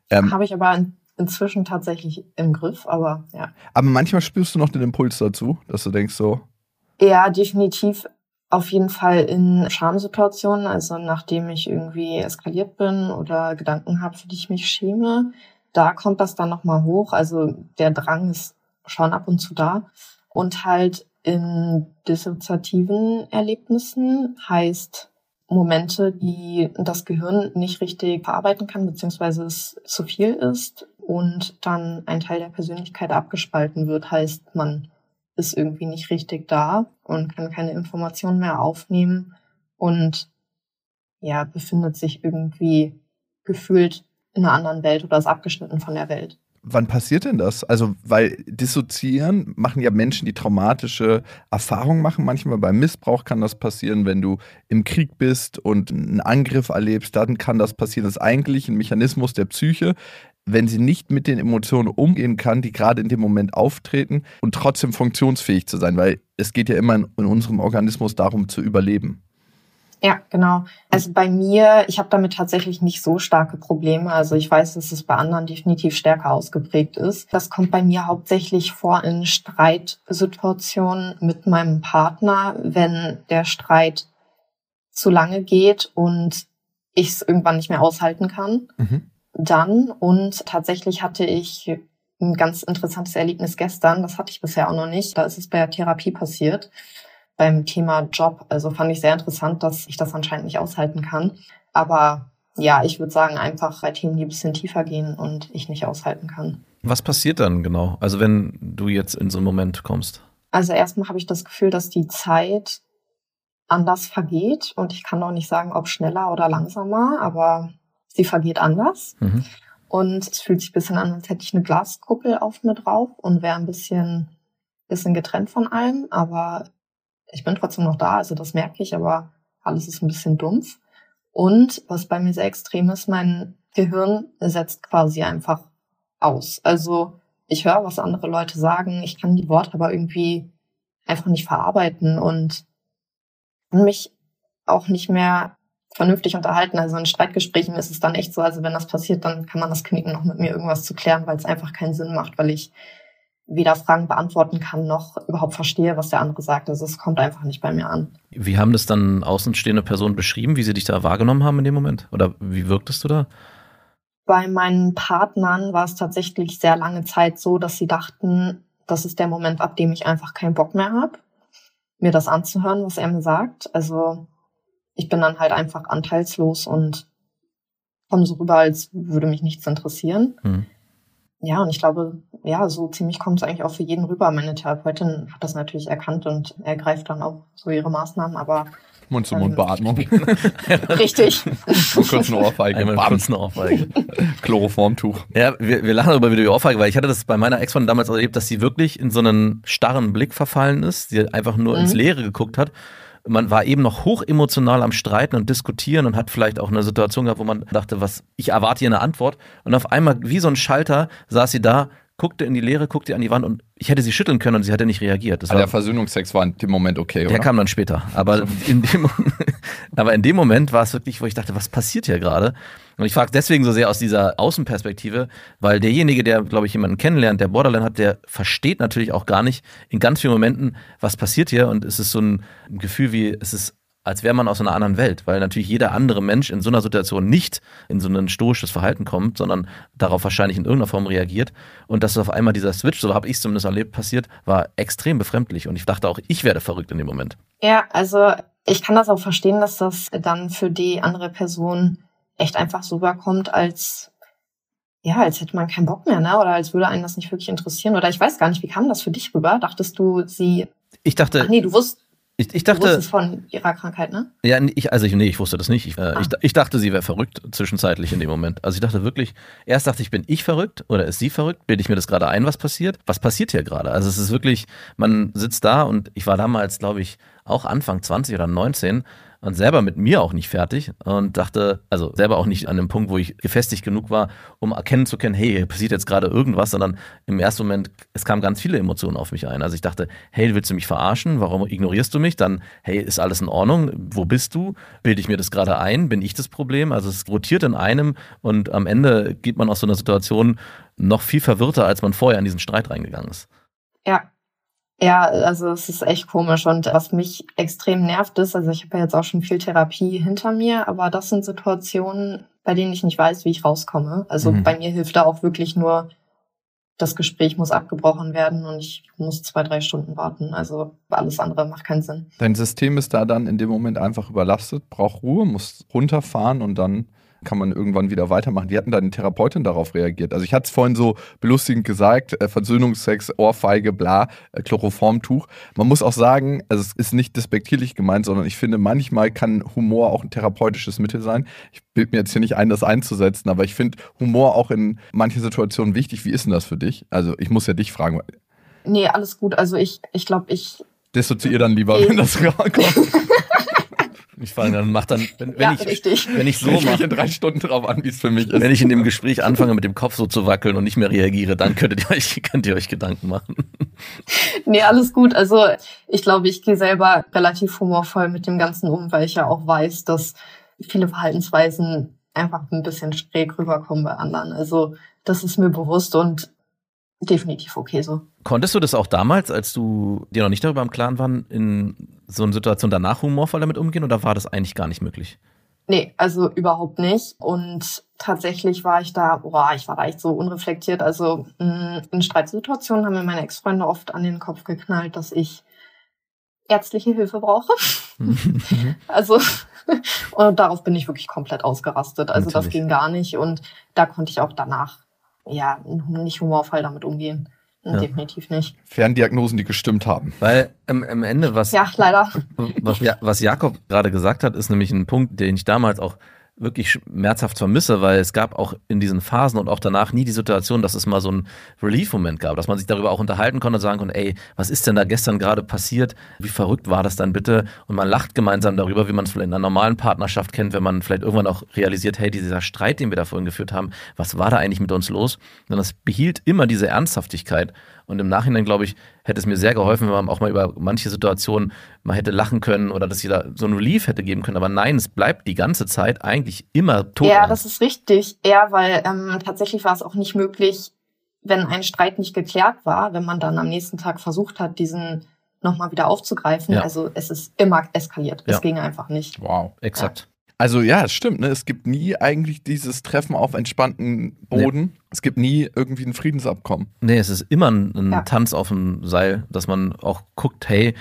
Ähm, Habe ich aber in, inzwischen tatsächlich im Griff, aber ja. aber manchmal spürst du noch den Impuls dazu, dass du denkst so, Ja, definitiv auf jeden Fall in Schamsituationen, also nachdem ich irgendwie eskaliert bin oder Gedanken habe, für die ich mich schäme, da kommt das dann nochmal hoch. Also der Drang ist schon ab und zu da. Und halt in dissoziativen Erlebnissen heißt Momente, die das Gehirn nicht richtig verarbeiten kann, beziehungsweise es zu viel ist und dann ein Teil der Persönlichkeit abgespalten wird, heißt man ist irgendwie nicht richtig da und kann keine Informationen mehr aufnehmen und ja, befindet sich irgendwie gefühlt in einer anderen Welt oder ist abgeschnitten von der Welt. wann passiert denn das? Also, weil dissoziieren machen ja Menschen, die traumatische Erfahrungen machen. Manchmal beim Missbrauch kann das passieren, wenn du im Krieg bist und einen Angriff erlebst, dann kann das passieren. Das ist eigentlich ein Mechanismus der Psyche, wenn sie nicht mit den Emotionen umgehen kann, die gerade in dem Moment auftreten und trotzdem funktionsfähig zu sein, weil es geht ja immer in, in unserem Organismus darum zu überleben. Ja, genau. Also bei mir, ich habe damit tatsächlich nicht so starke Probleme. Also ich weiß, dass es bei anderen definitiv stärker ausgeprägt ist. Das kommt bei mir hauptsächlich vor in Streitsituationen mit meinem Partner, wenn der Streit zu lange geht und ich es irgendwann nicht mehr aushalten kann. Mhm. Dann und tatsächlich hatte ich ein ganz interessantes Erlebnis gestern. Das hatte ich bisher auch noch nicht. Da ist es bei der Therapie passiert beim Thema Job. Also fand ich sehr interessant, dass ich das anscheinend nicht aushalten kann. Aber ja, ich würde sagen, einfach bei Themen, die ein bisschen tiefer gehen und ich nicht aushalten kann. Was passiert dann genau? Also wenn du jetzt in so einen Moment kommst? Also erstmal habe ich das Gefühl, dass die Zeit anders vergeht und ich kann auch nicht sagen, ob schneller oder langsamer, aber sie vergeht anders. Mhm. Und es fühlt sich ein bisschen an, als hätte ich eine Glaskuppel auf mir drauf und wäre ein bisschen, bisschen getrennt von allem. Aber ich bin trotzdem noch da, also das merke ich, aber alles ist ein bisschen dumpf. Und was bei mir sehr extrem ist, mein Gehirn setzt quasi einfach aus. Also ich höre, was andere Leute sagen, ich kann die Worte aber irgendwie einfach nicht verarbeiten und mich auch nicht mehr vernünftig unterhalten. Also in Streitgesprächen ist es dann echt so, also wenn das passiert, dann kann man das knicken, noch mit mir irgendwas zu klären, weil es einfach keinen Sinn macht, weil ich weder Fragen beantworten kann, noch überhaupt verstehe, was der andere sagt. Also es kommt einfach nicht bei mir an. Wie haben das dann außenstehende Personen beschrieben, wie sie dich da wahrgenommen haben in dem Moment? Oder wie wirktest du da? Bei meinen Partnern war es tatsächlich sehr lange Zeit so, dass sie dachten, das ist der Moment, ab dem ich einfach keinen Bock mehr habe, mir das anzuhören, was er mir sagt. Also ich bin dann halt einfach anteilslos und komme so rüber, als würde mich nichts interessieren. Mhm. Ja, und ich glaube, ja, so ziemlich kommt es eigentlich auch für jeden rüber. Meine Therapeutin hat das natürlich erkannt und ergreift dann auch so ihre Maßnahmen, aber Mund-zu-Mund-Beatmung. Richtig. kurz eine Ohrfeige. Einmal kurz eine Ohrfeige. Chloroformtuch. Ja, wir, wir lachen darüber, wie du die Ohrfeige, weil ich hatte das bei meiner Ex-Freundin damals erlebt, dass sie wirklich in so einen starren Blick verfallen ist, die einfach nur mhm. ins Leere geguckt hat man war eben noch hoch emotional am Streiten und diskutieren und hat vielleicht auch eine Situation gehabt, wo man dachte, was, ich erwarte hier eine Antwort. Und auf einmal, wie so ein Schalter, saß sie da, guckte in die Leere, guckte an die Wand und ich hätte sie schütteln können und sie hätte nicht reagiert. Das war, der Versöhnungsex war in dem Moment okay, oder? Der kam dann später. Aber, in dem, aber in dem Moment war es wirklich, wo ich dachte, was passiert hier gerade? Und ich frage deswegen so sehr aus dieser Außenperspektive, weil derjenige, der, glaube ich, jemanden kennenlernt, der Borderline hat, der versteht natürlich auch gar nicht in ganz vielen Momenten, was passiert hier. Und es ist so ein Gefühl wie, es ist als wäre man aus einer anderen Welt, weil natürlich jeder andere Mensch in so einer Situation nicht in so ein stoisches Verhalten kommt, sondern darauf wahrscheinlich in irgendeiner Form reagiert. Und dass auf einmal dieser Switch, so habe ich es zumindest erlebt, passiert, war extrem befremdlich. Und ich dachte auch, ich werde verrückt in dem Moment. Ja, also ich kann das auch verstehen, dass das dann für die andere Person echt einfach so rüberkommt, als ja, als hätte man keinen Bock mehr, ne? Oder als würde einen das nicht wirklich interessieren. Oder ich weiß gar nicht, wie kam das für dich rüber? Dachtest du, sie. Ich dachte. Ach nee, du wusstest. Ich, ich dachte. Du wusstest von ihrer Krankheit, ne? Ja, ich, also ich, nee, ich wusste das nicht. Ich, äh, ah. ich, ich, dachte, sie wäre verrückt zwischenzeitlich in dem Moment. Also ich dachte wirklich, erst dachte ich, bin ich verrückt oder ist sie verrückt? Bilde ich mir das gerade ein, was passiert? Was passiert hier gerade? Also es ist wirklich, man sitzt da und ich war damals, glaube ich, auch Anfang 20 oder 19 und selber mit mir auch nicht fertig und dachte, also selber auch nicht an dem Punkt, wo ich gefestigt genug war, um erkennen zu können, hey, hier passiert jetzt gerade irgendwas, sondern im ersten Moment, es kamen ganz viele Emotionen auf mich ein. Also ich dachte, hey, willst du mich verarschen? Warum ignorierst du mich? Dann, hey, ist alles in Ordnung? Wo bist du? Bilde ich mir das gerade ein? Bin ich das Problem? Also es rotiert in einem und am Ende geht man aus so einer Situation noch viel verwirrter, als man vorher in diesen Streit reingegangen ist. Ja, ja, also es ist echt komisch und was mich extrem nervt ist, also ich habe ja jetzt auch schon viel Therapie hinter mir, aber das sind Situationen, bei denen ich nicht weiß, wie ich rauskomme. Also mhm. bei mir hilft da auch wirklich nur, das Gespräch muss abgebrochen werden und ich muss zwei, drei Stunden warten. Also alles andere macht keinen Sinn. Dein System ist da dann in dem Moment einfach überlastet, braucht Ruhe, muss runterfahren und dann kann man irgendwann wieder weitermachen. Wie hatten deine Therapeutin darauf reagiert? Also ich hatte es vorhin so belustigend gesagt, äh, Versöhnungsex, Ohrfeige, bla, äh, Chloroformtuch. Man muss auch sagen, also es ist nicht despektierlich gemeint, sondern ich finde, manchmal kann Humor auch ein therapeutisches Mittel sein. Ich bilde mir jetzt hier nicht ein, das einzusetzen, aber ich finde Humor auch in manchen Situationen wichtig. Wie ist denn das für dich? Also ich muss ja dich fragen. Nee, alles gut. Also ich, ich glaube, ich Dissoziier dann lieber, wenn das kommt. Ich fange dann mach dann, wenn, wenn ja, ich, richtig. wenn ich so mache, ich in drei Stunden drauf an, wie es für mich ist. Wenn ich in dem Gespräch anfange, mit dem Kopf so zu wackeln und nicht mehr reagiere, dann könntet ihr euch, könnt ihr euch Gedanken machen. nee, alles gut. Also ich glaube, ich gehe selber relativ humorvoll mit dem Ganzen um, weil ich ja auch weiß, dass viele Verhaltensweisen einfach ein bisschen schräg rüberkommen bei anderen. Also das ist mir bewusst und definitiv okay so. Konntest du das auch damals, als du dir noch nicht darüber im Klaren waren, in so einer Situation danach humorvoll damit umgehen oder war das eigentlich gar nicht möglich? Nee, also überhaupt nicht. Und tatsächlich war ich da, boah, ich war da echt so unreflektiert. Also mh, in Streitsituationen haben mir meine Ex-Freunde oft an den Kopf geknallt, dass ich ärztliche Hilfe brauche. also und darauf bin ich wirklich komplett ausgerastet. Also Natürlich. das ging gar nicht. Und da konnte ich auch danach ja nicht humorvoll damit umgehen. Ja. Definitiv nicht. Ferndiagnosen, die gestimmt haben. Weil am, am Ende, was, ja, leider. Was, was Jakob gerade gesagt hat, ist nämlich ein Punkt, den ich damals auch wirklich schmerzhaft vermisse, weil es gab auch in diesen Phasen und auch danach nie die Situation, dass es mal so ein Relief-Moment gab, dass man sich darüber auch unterhalten konnte und sagen konnte, ey, was ist denn da gestern gerade passiert? Wie verrückt war das dann bitte? Und man lacht gemeinsam darüber, wie man es vielleicht in einer normalen Partnerschaft kennt, wenn man vielleicht irgendwann auch realisiert, hey, dieser Streit, den wir da vorhin geführt haben, was war da eigentlich mit uns los? Und das behielt immer diese Ernsthaftigkeit. Und im Nachhinein, glaube ich, hätte es mir sehr geholfen, wenn man auch mal über manche Situationen mal hätte lachen können oder dass jeder so ein Relief hätte geben können. Aber nein, es bleibt die ganze Zeit eigentlich immer tot. Ja, das ist richtig. Ja, weil ähm, tatsächlich war es auch nicht möglich, wenn ein Streit nicht geklärt war, wenn man dann am nächsten Tag versucht hat, diesen nochmal wieder aufzugreifen. Ja. Also es ist immer eskaliert. Ja. Es ging einfach nicht. Wow. Exakt. Ja. Also ja, es stimmt. Ne? Es gibt nie eigentlich dieses Treffen auf entspannten Boden. Nee. Es gibt nie irgendwie ein Friedensabkommen. Nee, es ist immer ein, ein ja. Tanz auf dem Seil, dass man auch guckt, hey,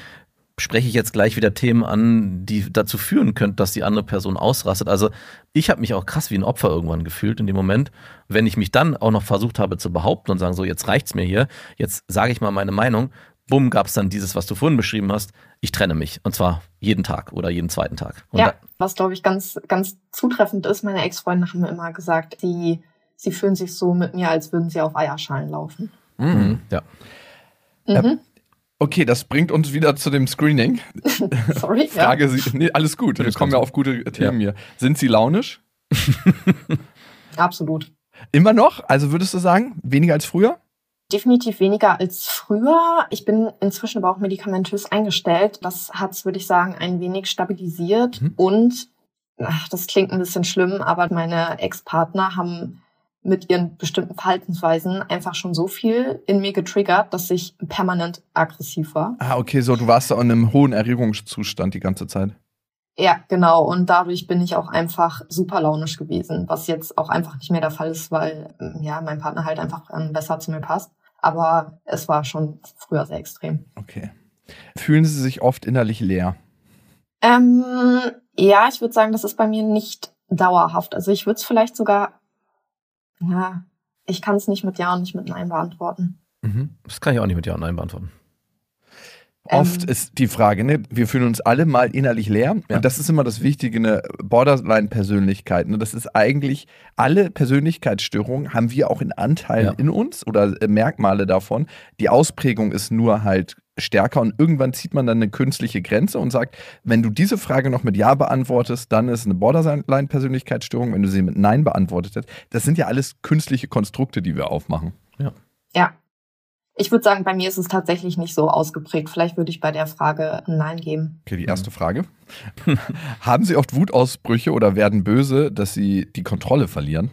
spreche ich jetzt gleich wieder Themen an, die dazu führen könnten, dass die andere Person ausrastet. Also ich habe mich auch krass wie ein Opfer irgendwann gefühlt in dem Moment. Wenn ich mich dann auch noch versucht habe zu behaupten und sagen, so jetzt reicht's mir hier, jetzt sage ich mal meine Meinung, bumm, gab es dann dieses, was du vorhin beschrieben hast, ich trenne mich. Und zwar jeden Tag oder jeden zweiten Tag. Und ja, was glaube ich ganz, ganz zutreffend ist, meine Ex-Freunde haben mir immer gesagt, die, sie fühlen sich so mit mir, als würden sie auf Eierschalen laufen. Mhm. Ja. Mhm. Okay, das bringt uns wieder zu dem Screening. Sorry. Frage ja. Sie, nee, alles gut. Wir kommen ja auf gute Themen ja. hier. Sind Sie launisch? Absolut. Immer noch? Also würdest du sagen, weniger als früher? Definitiv weniger als früher. Ich bin inzwischen aber auch medikamentös eingestellt. Das hat es, würde ich sagen, ein wenig stabilisiert. Mhm. Und, ach, das klingt ein bisschen schlimm, aber meine Ex-Partner haben mit ihren bestimmten Verhaltensweisen einfach schon so viel in mir getriggert, dass ich permanent aggressiv war. Ah, okay, so du warst da in einem hohen Erregungszustand die ganze Zeit. Ja, genau. Und dadurch bin ich auch einfach super launisch gewesen, was jetzt auch einfach nicht mehr der Fall ist, weil ja mein Partner halt einfach ähm, besser zu mir passt. Aber es war schon früher sehr extrem. Okay. Fühlen Sie sich oft innerlich leer? Ähm, ja, ich würde sagen, das ist bei mir nicht dauerhaft. Also ich würde es vielleicht sogar, ja, ich kann es nicht mit Ja und nicht mit Nein beantworten. Mhm. Das kann ich auch nicht mit Ja und Nein beantworten. Oft ähm, ist die Frage, ne, wir fühlen uns alle mal innerlich leer. Ja. Und das ist immer das Wichtige, eine Borderline-Persönlichkeit. Ne? Das ist eigentlich, alle Persönlichkeitsstörungen haben wir auch in Anteilen ja. in uns oder äh, Merkmale davon. Die Ausprägung ist nur halt stärker und irgendwann zieht man dann eine künstliche Grenze und sagt, wenn du diese Frage noch mit Ja beantwortest, dann ist eine Borderline-Persönlichkeitsstörung, wenn du sie mit Nein beantwortet hast. Das sind ja alles künstliche Konstrukte, die wir aufmachen. Ja. Ja, ich würde sagen, bei mir ist es tatsächlich nicht so ausgeprägt. Vielleicht würde ich bei der Frage ein Nein geben. Okay, die erste Frage. Haben Sie oft Wutausbrüche oder werden böse, dass Sie die Kontrolle verlieren?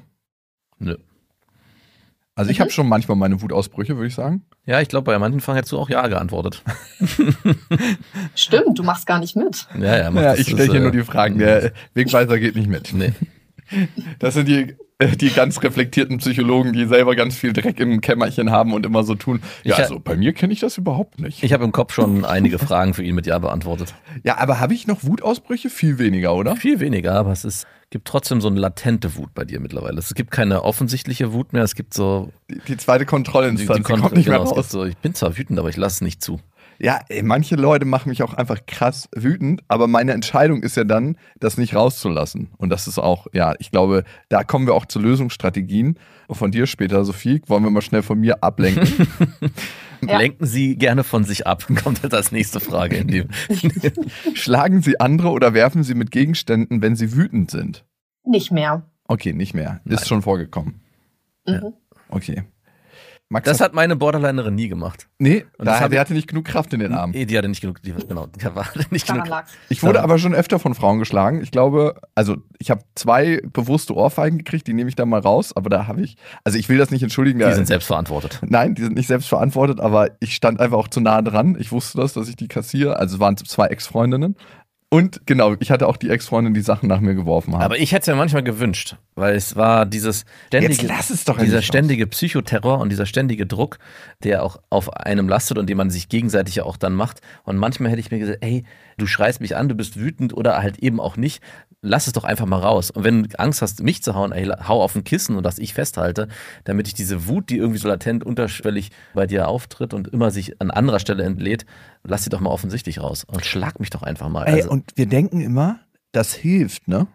Nö. Also ich mhm. habe schon manchmal meine Wutausbrüche, würde ich sagen. Ja, ich glaube, bei manchen Fragen hättest du auch Ja geantwortet. Stimmt, du machst gar nicht mit. Ja, ja, ja ich stelle hier äh, nur die Fragen. Der Wegweiser geht nicht mit. Nee. Das sind die die ganz reflektierten Psychologen, die selber ganz viel Dreck im Kämmerchen haben und immer so tun. Ja, also bei mir kenne ich das überhaupt nicht. Ich habe im Kopf schon einige Fragen für ihn mit Ja beantwortet. Ja, aber habe ich noch Wutausbrüche? Viel weniger, oder? Viel weniger, aber es ist, gibt trotzdem so eine latente Wut bei dir mittlerweile. Es gibt keine offensichtliche Wut mehr, es gibt so. Die, die zweite Kontrollinstanz, die, die, die kommt nicht genau, mehr raus. So, ich bin zwar wütend, aber ich lasse es nicht zu. Ja, ey, manche Leute machen mich auch einfach krass wütend, aber meine Entscheidung ist ja dann, das nicht rauszulassen. Und das ist auch, ja, ich glaube, da kommen wir auch zu Lösungsstrategien. Von dir später, Sophie, wollen wir mal schnell von mir ablenken. Ja. Lenken Sie gerne von sich ab, kommt jetzt als nächste Frage. In dem. Schlagen Sie andere oder werfen Sie mit Gegenständen, wenn Sie wütend sind? Nicht mehr. Okay, nicht mehr. Ist Nein. schon vorgekommen. Mhm. Okay. Max Das hat meine Borderlinerin nie gemacht. Nee, Und da, der hatte nicht genug Kraft in den Armen. Nee, die hatte nicht genug, die, genau, die hatte nicht genug. Ich wurde aber schon öfter von Frauen geschlagen. Ich glaube, also ich habe zwei bewusste Ohrfeigen gekriegt, die nehme ich da mal raus, aber da habe ich, also ich will das nicht entschuldigen. Die da, sind selbst verantwortet. Nein, die sind nicht selbst verantwortet, aber ich stand einfach auch zu nah dran. Ich wusste das, dass ich die kassiere. Also es waren zwei Ex-Freundinnen. Und genau, ich hatte auch die Ex-Freundin, die Sachen nach mir geworfen hat. Aber ich hätte es ja manchmal gewünscht, weil es war dieses ständige, dieser ständige Psychoterror und dieser ständige Druck, der auch auf einem lastet und den man sich gegenseitig ja auch dann macht. Und manchmal hätte ich mir gesagt, ey, du schreist mich an, du bist wütend oder halt eben auch nicht. Lass es doch einfach mal raus. Und wenn du Angst hast, mich zu hauen, ey, hau auf ein Kissen und dass ich festhalte, damit ich diese Wut, die irgendwie so latent unterschwellig bei dir auftritt und immer sich an anderer Stelle entlädt, lass sie doch mal offensichtlich raus und schlag mich doch einfach mal. Ey, Also- und wir denken immer, das hilft, ne?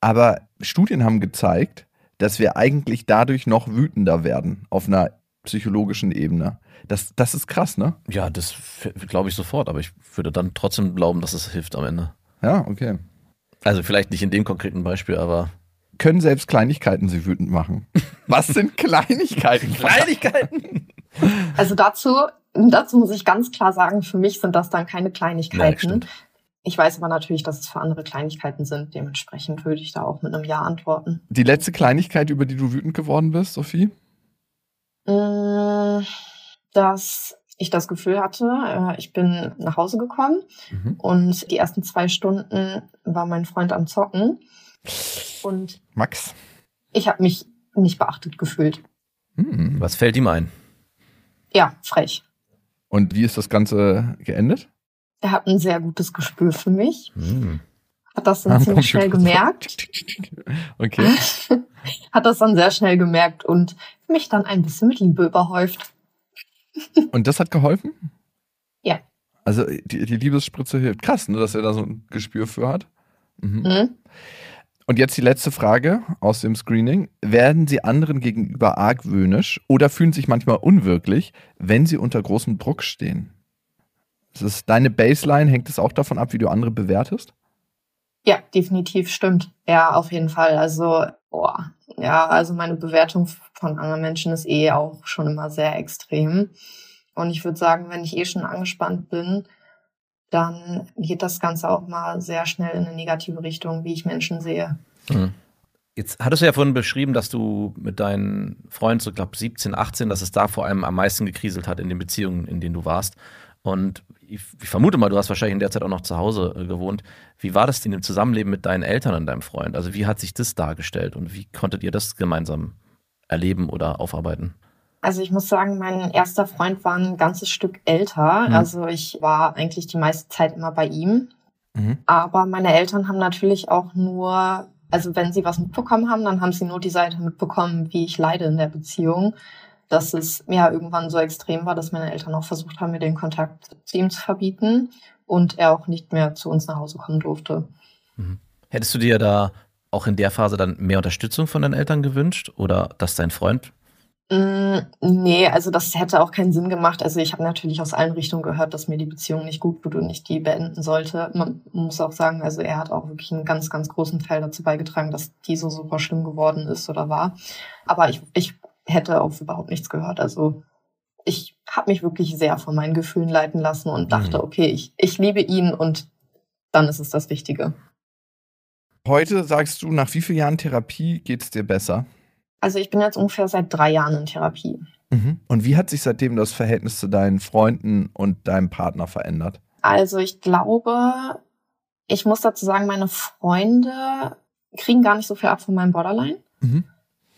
Aber Studien haben gezeigt, dass wir eigentlich dadurch noch wütender werden auf einer psychologischen Ebene. Das, das ist krass, ne? Ja, das glaube ich sofort, aber ich würde dann trotzdem glauben, dass es hilft am Ende. Ja, okay. Also vielleicht nicht in dem konkreten Beispiel, aber. Können selbst Kleinigkeiten sie wütend machen. Was sind Kleinigkeiten? Kleinigkeiten! Also dazu, dazu muss ich ganz klar sagen, für mich sind das dann keine Ja, Kleinigkeiten. stimmt. ich weiß aber natürlich, dass es für andere Kleinigkeiten sind. Dementsprechend würde ich da auch mit einem Ja antworten. Die letzte Kleinigkeit, über die du wütend geworden bist, Sophie? Mm, Dass ich das Gefühl hatte, äh, ich bin nach Hause gekommen Mhm. und die ersten zwei Stunden war mein Freund am Zocken und Max? ich habe mich nicht beachtet gefühlt. Hm. Was fällt ihm ein? Ja, frech. Und wie ist das Ganze geendet? Er hat ein sehr gutes Gespür für mich, Hm. hat das dann Am ziemlich schnell Computer. gemerkt, Okay. hat das dann sehr schnell gemerkt und mich dann ein bisschen mit Liebe überhäuft. Und das hat geholfen? Ja. Also die, die Liebesspritze hilft. Krass, ne, dass er da so ein Gespür für hat. Mhm. Mhm. Und jetzt die letzte Frage aus dem Screening. Werden Sie anderen gegenüber argwöhnisch oder fühlen sich manchmal unwirklich, wenn Sie unter großem Druck stehen? Das ist deine Baseline, hängt es auch davon ab, wie du andere bewertest? Ja, definitiv stimmt. Ja, auf jeden Fall. Also, boah, ja, also meine Bewertung von anderen Menschen ist eh auch schon immer sehr extrem. Und ich würde sagen, wenn ich eh schon angespannt bin, dann geht das Ganze auch mal sehr schnell in eine negative Richtung, wie ich Menschen sehe. Hm. Jetzt hattest du ja vorhin beschrieben, dass du mit deinem Freund, so glaube 17, 18, dass es da vor allem am meisten gekriselt hat in den Beziehungen, in denen du warst. Und ich, ich vermute mal, du hast wahrscheinlich in der Zeit auch noch zu Hause äh, gewohnt. Wie war das denn im Zusammenleben mit deinen Eltern und deinem Freund? Also wie hat sich das dargestellt und wie konntet ihr das gemeinsam erleben oder aufarbeiten? Also ich muss sagen, mein erster Freund war ein ganzes Stück älter. Mhm. Also ich war eigentlich die meiste Zeit immer bei ihm. Mhm. Aber meine Eltern haben natürlich auch nur, also wenn sie was mitbekommen haben, dann haben sie nur die Seite mitbekommen, wie ich leide in der Beziehung. Dass es ja irgendwann so extrem war, dass meine Eltern auch versucht haben, mir den Kontakt zu ihm zu verbieten und er auch nicht mehr zu uns nach Hause kommen durfte. Hättest du dir da auch in der Phase dann mehr Unterstützung von deinen Eltern gewünscht oder dass dein Freund Mm, nee, also das hätte auch keinen Sinn gemacht. Also ich habe natürlich aus allen Richtungen gehört, dass mir die Beziehung nicht gut tut und ich die beenden sollte. Man muss auch sagen, also er hat auch wirklich einen ganz, ganz großen Teil dazu beigetragen, dass die so super schlimm geworden ist oder war. Aber ich, ich hätte auf überhaupt nichts gehört. Also ich habe mich wirklich sehr von meinen Gefühlen leiten lassen und dachte, Mhm. okay, ich, ich liebe ihn und dann ist es das Wichtige. Heute sagst du, nach wie vielen Jahren Therapie geht es dir besser? Also ich bin jetzt ungefähr seit drei Jahren in Therapie. Und wie hat sich seitdem das Verhältnis zu deinen Freunden und deinem Partner verändert? Also ich glaube, ich muss dazu sagen, meine Freunde kriegen gar nicht so viel ab von meinem Borderline. Mhm.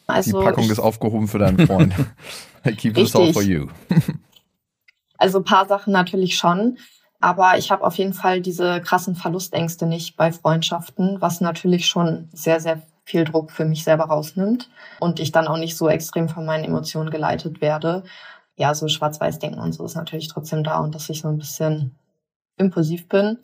Also die Packung ist aufgehoben für deinen Freund. I keep this all for you. also ein paar Sachen natürlich schon, aber ich habe auf jeden Fall diese krassen Verlustängste nicht bei Freundschaften, was natürlich schon sehr, sehr viel Druck für mich selber rausnimmt und ich dann auch nicht so extrem von meinen Emotionen geleitet werde. Ja, so Schwarz-Weiß-Denken und so ist natürlich trotzdem da und dass ich so ein bisschen impulsiv bin.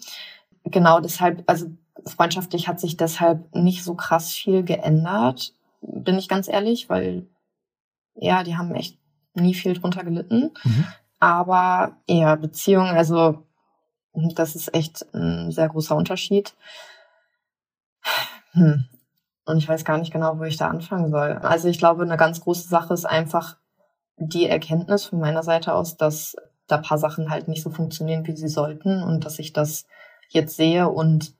Genau deshalb, also freundschaftlich hat sich deshalb nicht so krass viel geändert, bin ich ganz ehrlich, weil ja, die haben echt nie viel drunter gelitten. Mhm. Aber ja, Beziehung, also das ist echt ein sehr großer Unterschied. Hm. Und ich weiß gar nicht genau, wo ich da anfangen soll. Also ich glaube, eine ganz große Sache ist einfach die Erkenntnis von meiner Seite aus, dass da paar Sachen halt nicht so funktionieren, wie sie sollten und dass ich das jetzt sehe und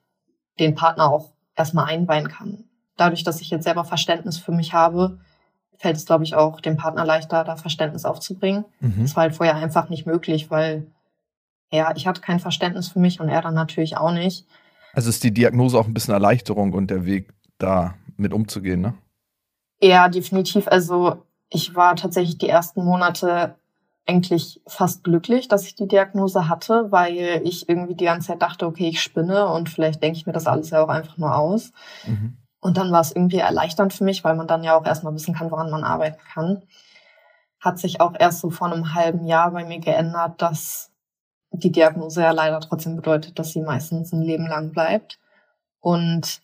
den Partner auch erstmal einweihen kann. Dadurch, dass ich jetzt selber Verständnis für mich habe, fällt es, glaube ich, auch dem Partner leichter, da Verständnis aufzubringen. Mhm. Das war halt vorher einfach nicht möglich, weil ja, ich hatte kein Verständnis für mich und er dann natürlich auch nicht. Also ist die Diagnose auch ein bisschen Erleichterung und der Weg, da mit umzugehen, ne? Ja, definitiv. Also ich war tatsächlich die ersten Monate eigentlich fast glücklich, dass ich die Diagnose hatte, weil ich irgendwie die ganze Zeit dachte, okay, ich spinne und vielleicht denke ich mir das alles ja auch einfach nur aus. Mhm. Und dann war es irgendwie erleichternd für mich, weil man dann ja auch erstmal wissen kann, woran man arbeiten kann. Hat sich auch erst so vor einem halben Jahr bei mir geändert, dass die Diagnose ja leider trotzdem bedeutet, dass sie meistens ein Leben lang bleibt. Und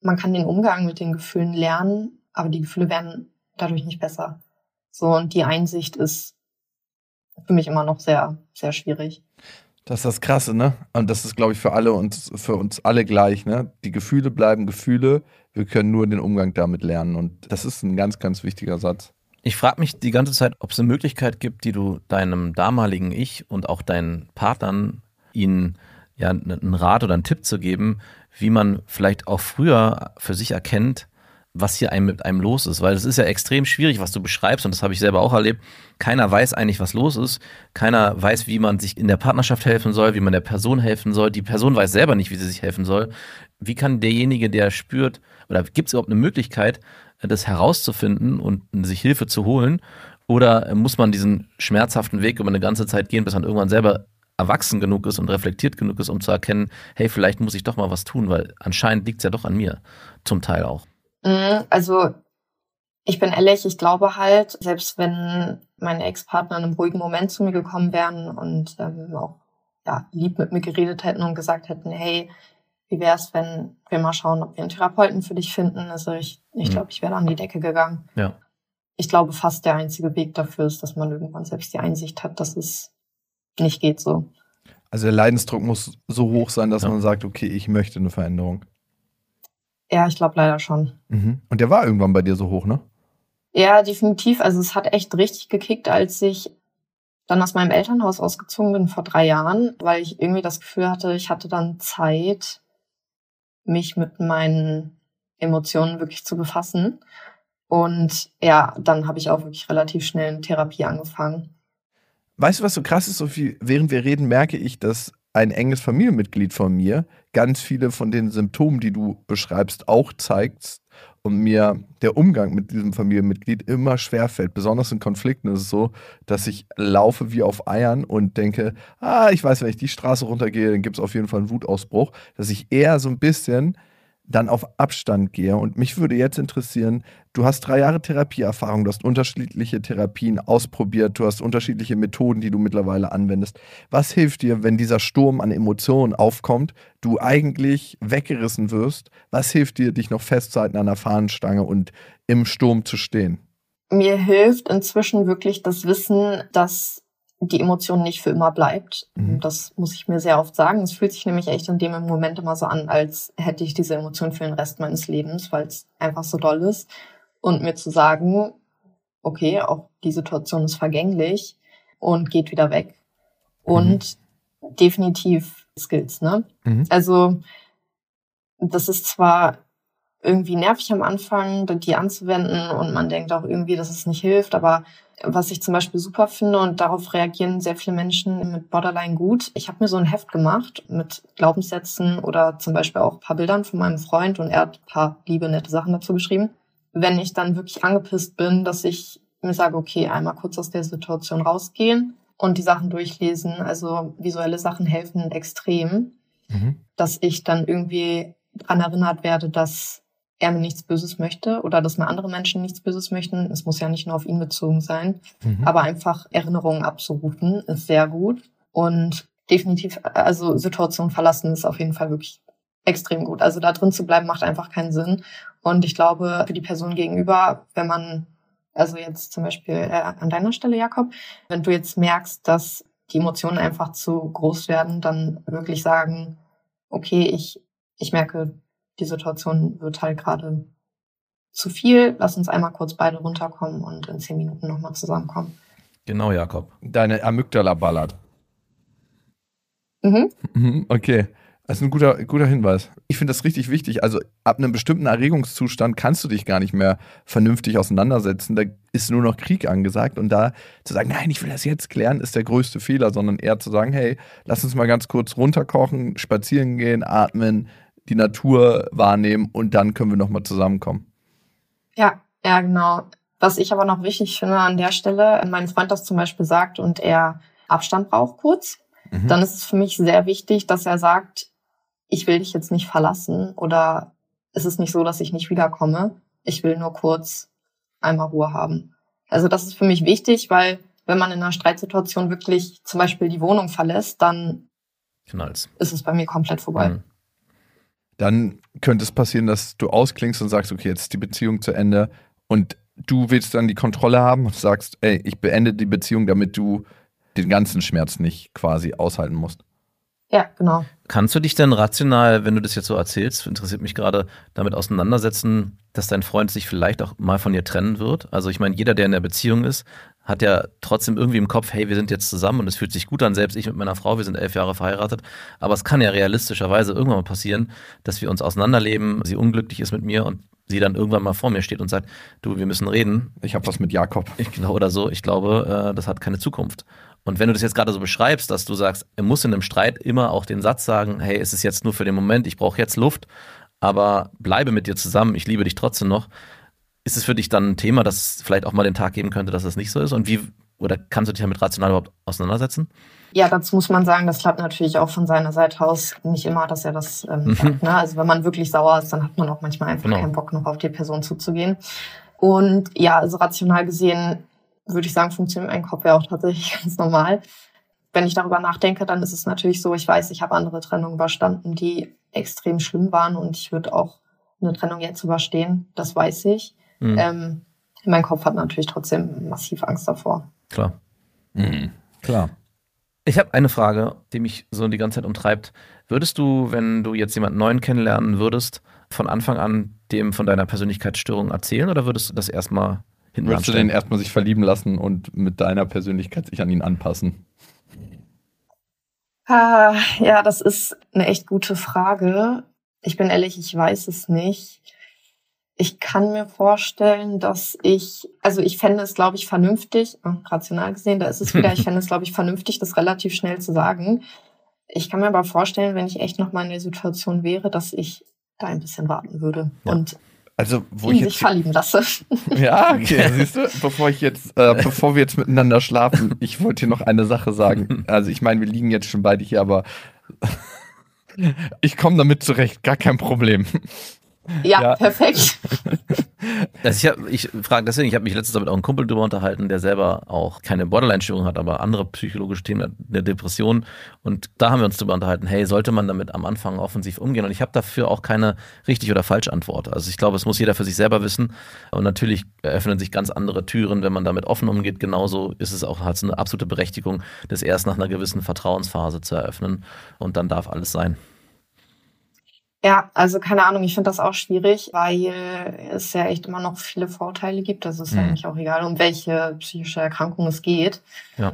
man kann den Umgang mit den Gefühlen lernen, aber die Gefühle werden dadurch nicht besser. So, und die Einsicht ist für mich immer noch sehr, sehr schwierig. Das ist das Krasse, ne? Und das ist, glaube ich, für alle und für uns alle gleich, ne? Die Gefühle bleiben Gefühle. Wir können nur den Umgang damit lernen. Und das ist ein ganz, ganz wichtiger Satz. Ich frage mich die ganze Zeit, ob es eine Möglichkeit gibt, die du deinem damaligen Ich und auch deinen Partnern ihnen ja einen Rat oder einen Tipp zu geben, wie man vielleicht auch früher für sich erkennt, was hier einem mit einem los ist. Weil es ist ja extrem schwierig, was du beschreibst, und das habe ich selber auch erlebt. Keiner weiß eigentlich, was los ist. Keiner weiß, wie man sich in der Partnerschaft helfen soll, wie man der Person helfen soll. Die Person weiß selber nicht, wie sie sich helfen soll. Wie kann derjenige, der spürt, oder gibt es überhaupt eine Möglichkeit, das herauszufinden und sich Hilfe zu holen? Oder muss man diesen schmerzhaften Weg über eine ganze Zeit gehen, bis man irgendwann selber erwachsen genug ist und reflektiert genug ist, um zu erkennen, hey, vielleicht muss ich doch mal was tun, weil anscheinend liegt es ja doch an mir, zum Teil auch. Mhm, also ich bin ehrlich, ich glaube halt, selbst wenn meine Ex-Partner in einem ruhigen Moment zu mir gekommen wären und ähm, auch ja, lieb mit mir geredet hätten und gesagt hätten, hey, wie wäre es, wenn wir mal schauen, ob wir einen Therapeuten für dich finden? Also ich, ich mhm. glaube, ich wäre an die Decke gegangen. Ja. Ich glaube, fast der einzige Weg dafür ist, dass man irgendwann selbst die Einsicht hat, dass es nicht geht so. Also der Leidensdruck muss so hoch sein, dass ja. man sagt, okay, ich möchte eine Veränderung. Ja, ich glaube leider schon. Mhm. Und der war irgendwann bei dir so hoch, ne? Ja, definitiv. Also es hat echt richtig gekickt, als ich dann aus meinem Elternhaus ausgezogen bin vor drei Jahren, weil ich irgendwie das Gefühl hatte, ich hatte dann Zeit, mich mit meinen Emotionen wirklich zu befassen. Und ja, dann habe ich auch wirklich relativ schnell in Therapie angefangen. Weißt du, was so krass ist, Sophie? Während wir reden, merke ich, dass ein enges Familienmitglied von mir ganz viele von den Symptomen, die du beschreibst, auch zeigt und mir der Umgang mit diesem Familienmitglied immer schwerfällt. Besonders in Konflikten ist es so, dass ich laufe wie auf Eiern und denke, ah, ich weiß, wenn ich die Straße runtergehe, dann gibt es auf jeden Fall einen Wutausbruch, dass ich eher so ein bisschen dann auf Abstand gehe. Und mich würde jetzt interessieren, du hast drei Jahre Therapieerfahrung, du hast unterschiedliche Therapien ausprobiert, du hast unterschiedliche Methoden, die du mittlerweile anwendest. Was hilft dir, wenn dieser Sturm an Emotionen aufkommt, du eigentlich weggerissen wirst? Was hilft dir, dich noch festzuhalten an der Fahnenstange und im Sturm zu stehen? Mir hilft inzwischen wirklich das Wissen, dass die Emotion nicht für immer bleibt. Mhm. Das muss ich mir sehr oft sagen. Es fühlt sich nämlich echt in dem Moment immer so an, als hätte ich diese Emotion für den Rest meines Lebens, weil es einfach so doll ist. Und mir zu sagen, okay, auch die Situation ist vergänglich und geht wieder weg. Und mhm. definitiv Skills, ne? Mhm. Also, das ist zwar irgendwie nervig am Anfang, die anzuwenden und man denkt auch irgendwie, dass es nicht hilft. Aber was ich zum Beispiel super finde und darauf reagieren sehr viele Menschen mit Borderline gut. Ich habe mir so ein Heft gemacht mit Glaubenssätzen oder zum Beispiel auch ein paar Bildern von meinem Freund und er hat ein paar liebe, nette Sachen dazu geschrieben. Wenn ich dann wirklich angepisst bin, dass ich mir sage, okay, einmal kurz aus der Situation rausgehen und die Sachen durchlesen. Also visuelle Sachen helfen extrem, mhm. dass ich dann irgendwie daran erinnert werde, dass er mir nichts Böses möchte oder dass mir andere Menschen nichts Böses möchten. Es muss ja nicht nur auf ihn bezogen sein, mhm. aber einfach Erinnerungen abzurufen ist sehr gut und definitiv, also Situation verlassen ist auf jeden Fall wirklich extrem gut. Also da drin zu bleiben macht einfach keinen Sinn und ich glaube für die Person gegenüber, wenn man also jetzt zum Beispiel äh, an deiner Stelle, Jakob, wenn du jetzt merkst, dass die Emotionen einfach zu groß werden, dann wirklich sagen, okay, ich, ich merke, die Situation wird halt gerade zu viel, lass uns einmal kurz beide runterkommen und in zehn Minuten nochmal zusammenkommen. Genau, Jakob. Deine Amygdala ballert. Mhm. Mhm, Okay. Das ist ein guter, guter Hinweis. Ich finde das richtig wichtig. Also ab einem bestimmten Erregungszustand kannst du dich gar nicht mehr vernünftig auseinandersetzen. Da ist nur noch Krieg angesagt. Und da zu sagen, nein, ich will das jetzt klären, ist der größte Fehler, sondern eher zu sagen, hey, lass uns mal ganz kurz runterkochen, spazieren gehen, atmen, die Natur wahrnehmen und dann können wir nochmal zusammenkommen. Ja, ja, genau. Was ich aber noch wichtig finde an der Stelle, wenn mein Freund das zum Beispiel sagt und er Abstand braucht kurz, Mhm. dann ist es für mich sehr wichtig, dass er sagt, ich will dich jetzt nicht verlassen oder es ist nicht so, dass ich nicht wiederkomme. Ich will nur kurz einmal Ruhe haben. Also das ist für mich wichtig, weil wenn man in einer Streitsituation wirklich zum Beispiel die Wohnung verlässt, dann Knallt's. ist es bei mir komplett vorbei. Mhm. Dann könnte es passieren, dass du ausklingst und sagst, okay, jetzt ist die Beziehung zu Ende und du willst dann die Kontrolle haben und sagst, ey, ich beende die Beziehung, damit du den ganzen Schmerz nicht quasi aushalten musst. Ja, genau. Kannst du dich denn rational, wenn du das jetzt so erzählst, interessiert mich gerade, damit auseinandersetzen, dass dein Freund sich vielleicht auch mal von dir trennen wird? Also ich meine, jeder, der in der Beziehung ist, hat ja trotzdem irgendwie im Kopf, hey, wir sind jetzt zusammen und es fühlt sich gut an, selbst ich mit meiner Frau, wir sind elf Jahre verheiratet. Aber es kann ja realistischerweise irgendwann mal passieren, dass wir uns auseinanderleben, sie unglücklich ist mit mir und sie dann irgendwann mal vor mir steht und sagt, du, wir müssen reden. Ich habe was mit Jakob. Ich glaube oder so, ich glaube, äh, das hat keine Zukunft. Und wenn du das jetzt gerade so beschreibst, dass du sagst, er muss in einem Streit immer auch den Satz sagen, hey, es ist jetzt nur für den Moment, ich brauche jetzt Luft, aber bleibe mit dir zusammen, ich liebe dich trotzdem noch. Ist es für dich dann ein Thema, dass es vielleicht auch mal den Tag geben könnte, dass es nicht so ist? Und wie, oder kannst du dich damit rational überhaupt auseinandersetzen? Ja, dazu muss man sagen, das klappt natürlich auch von seiner Seite aus nicht immer, dass er das ähm, Mhm. sagt. Ne? Also wenn man wirklich sauer ist, dann hat man auch manchmal einfach Genau. keinen Bock noch auf die Person zuzugehen. Und ja, also rational gesehen würde ich sagen, funktioniert mein Kopf ja auch tatsächlich ganz normal. Wenn ich darüber nachdenke, dann ist es natürlich so, ich weiß, ich habe andere Trennungen überstanden, die extrem schlimm waren und ich würde auch eine Trennung jetzt überstehen, das weiß ich. Mhm, Ähm, mein Kopf hat natürlich trotzdem massiv Angst davor. klar. Klar. Ich habe eine Frage, die mich so die ganze Zeit umtreibt. Würdest du, wenn du jetzt jemanden neuen kennenlernen würdest, von Anfang an dem von deiner Persönlichkeitsstörung erzählen oder würdest du das erstmal hinten Würdest du den erstmal sich verlieben lassen und mit deiner Persönlichkeit sich an ihn anpassen? Ah, ja, das ist eine echt gute Frage. Ich bin ehrlich, ich weiß es nicht. Ich kann mir vorstellen, dass ich, also ich fände es, glaube ich, vernünftig, rational gesehen, da ist es wieder, ich fände es, glaube ich, vernünftig, das relativ schnell zu sagen. Ich kann mir aber vorstellen, wenn ich echt nochmal in der Situation wäre, dass ich da ein bisschen warten würde Ja. und Also, wo ihn ich sich jetzt. verlieben lasse. Ja, okay, siehst du, bevor ich jetzt, äh, bevor wir jetzt miteinander schlafen, ich wollte hier noch eine Sache sagen. Also, ich meine, wir liegen jetzt schon beide hier, aber ich komme damit zurecht, gar kein Problem. Ja, Ja. perfekt. Also ich, ich frage deswegen, ich habe mich letztens mit auch einem Kumpel drüber unterhalten, der selber auch keine Borderline-Störung hat, aber andere psychologische Themen, eine Depression. Und da haben wir uns drüber unterhalten, hey, sollte man damit am Anfang offensiv umgehen? Und ich habe dafür auch keine richtig oder falsche Antwort. Also ich glaube, es muss jeder für sich selber wissen. Und natürlich eröffnen sich ganz andere Türen, wenn man damit offen umgeht. Genauso ist es auch, hat es eine absolute Berechtigung, das erst nach einer gewissen Vertrauensphase zu eröffnen. Und dann darf alles sein. Ja, also keine Ahnung, ich finde das auch schwierig, weil es ja echt immer noch viele Vorteile gibt. Also es ist ja Mhm. eigentlich auch egal, um welche psychische Erkrankung es geht. Ja.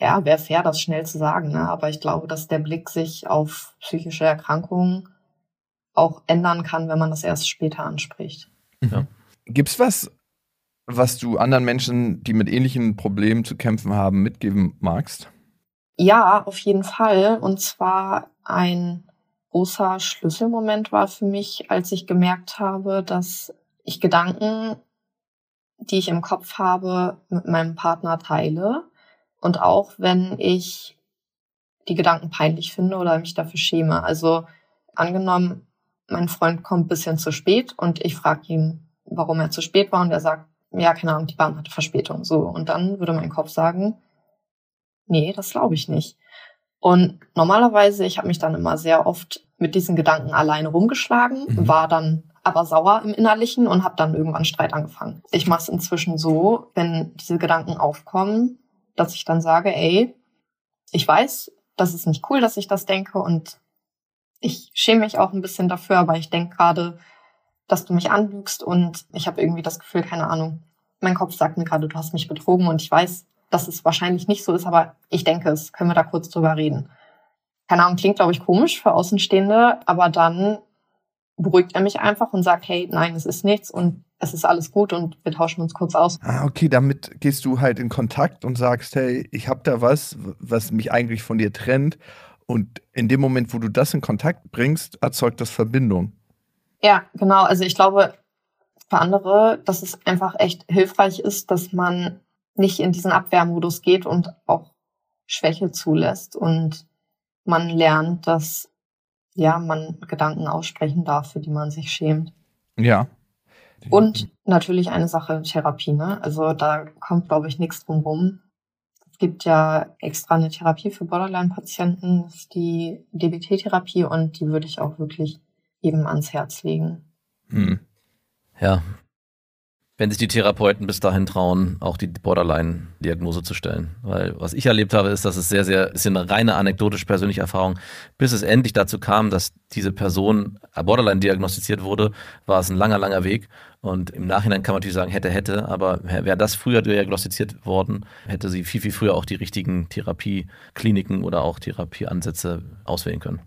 Ja, wäre fair, das schnell zu sagen, ne? aber ich glaube, dass der Blick sich auf psychische Erkrankungen auch ändern kann, wenn man das erst später anspricht. Gibt's was, was du anderen Menschen, die mit ähnlichen Problemen zu kämpfen haben, mitgeben magst? Ja, auf jeden Fall. Und zwar ein großer Schlüsselmoment war für mich, als ich gemerkt habe, dass ich Gedanken, die ich im Kopf habe, mit meinem Partner teile. Und auch wenn ich die Gedanken peinlich finde oder mich dafür schäme. Also angenommen, mein Freund kommt ein bisschen zu spät und ich frage ihn, warum er zu spät war und er sagt, ja, keine Ahnung, die Bahn hatte Verspätung. So. Und dann würde mein Kopf sagen, nee, das glaube ich nicht. Und normalerweise, ich habe mich dann immer sehr oft mit diesen Gedanken alleine rumgeschlagen, Mhm. war dann aber sauer im Innerlichen und habe dann irgendwann Streit angefangen. Ich mache es inzwischen so, wenn diese Gedanken aufkommen, dass ich dann sage, ey, ich weiß, das ist nicht cool, dass ich das denke und ich schäme mich auch ein bisschen dafür, aber ich denke gerade, dass du mich anlügst und ich habe irgendwie das Gefühl, keine Ahnung, mein Kopf sagt mir gerade, du hast mich betrogen und ich weiß, dass es wahrscheinlich nicht so ist, aber ich denke es. Können wir da kurz drüber reden? Keine Ahnung, klingt, glaube ich, komisch für Außenstehende, aber dann beruhigt er mich einfach und sagt, hey, nein, es ist nichts und es ist alles gut und wir tauschen uns kurz aus. Ah, okay, damit gehst du halt in Kontakt und sagst, hey, ich habe da was, was mich eigentlich von dir trennt. Und in dem Moment, wo du das in Kontakt bringst, erzeugt das Verbindung. Ja, genau. Also ich glaube für andere, dass es einfach echt hilfreich ist, dass man nicht in diesen Abwehrmodus geht und auch Schwäche zulässt und man lernt, dass ja man Gedanken aussprechen darf, für die man sich schämt. Ja. Und natürlich eine Sache Therapie, ne? Also da kommt, glaube ich, nichts drum rum. Es gibt ja extra eine Therapie für Borderline-Patienten, das ist die DBT-Therapie und die würde ich auch wirklich jedem ans Herz legen. Hm. Ja. Wenn sich die Therapeuten bis dahin trauen, auch die Borderline-Diagnose zu stellen. Weil was ich erlebt habe, ist, dass es sehr, sehr, ist eine reine anekdotisch persönliche Erfahrung. Bis es endlich dazu kam, dass diese Person Borderline diagnostiziert wurde, war es ein langer, langer Weg. Und im Nachhinein kann man natürlich sagen, hätte, hätte, aber wäre das früher diagnostiziert worden, hätte sie viel, viel früher auch die richtigen Therapiekliniken oder auch Therapieansätze auswählen können.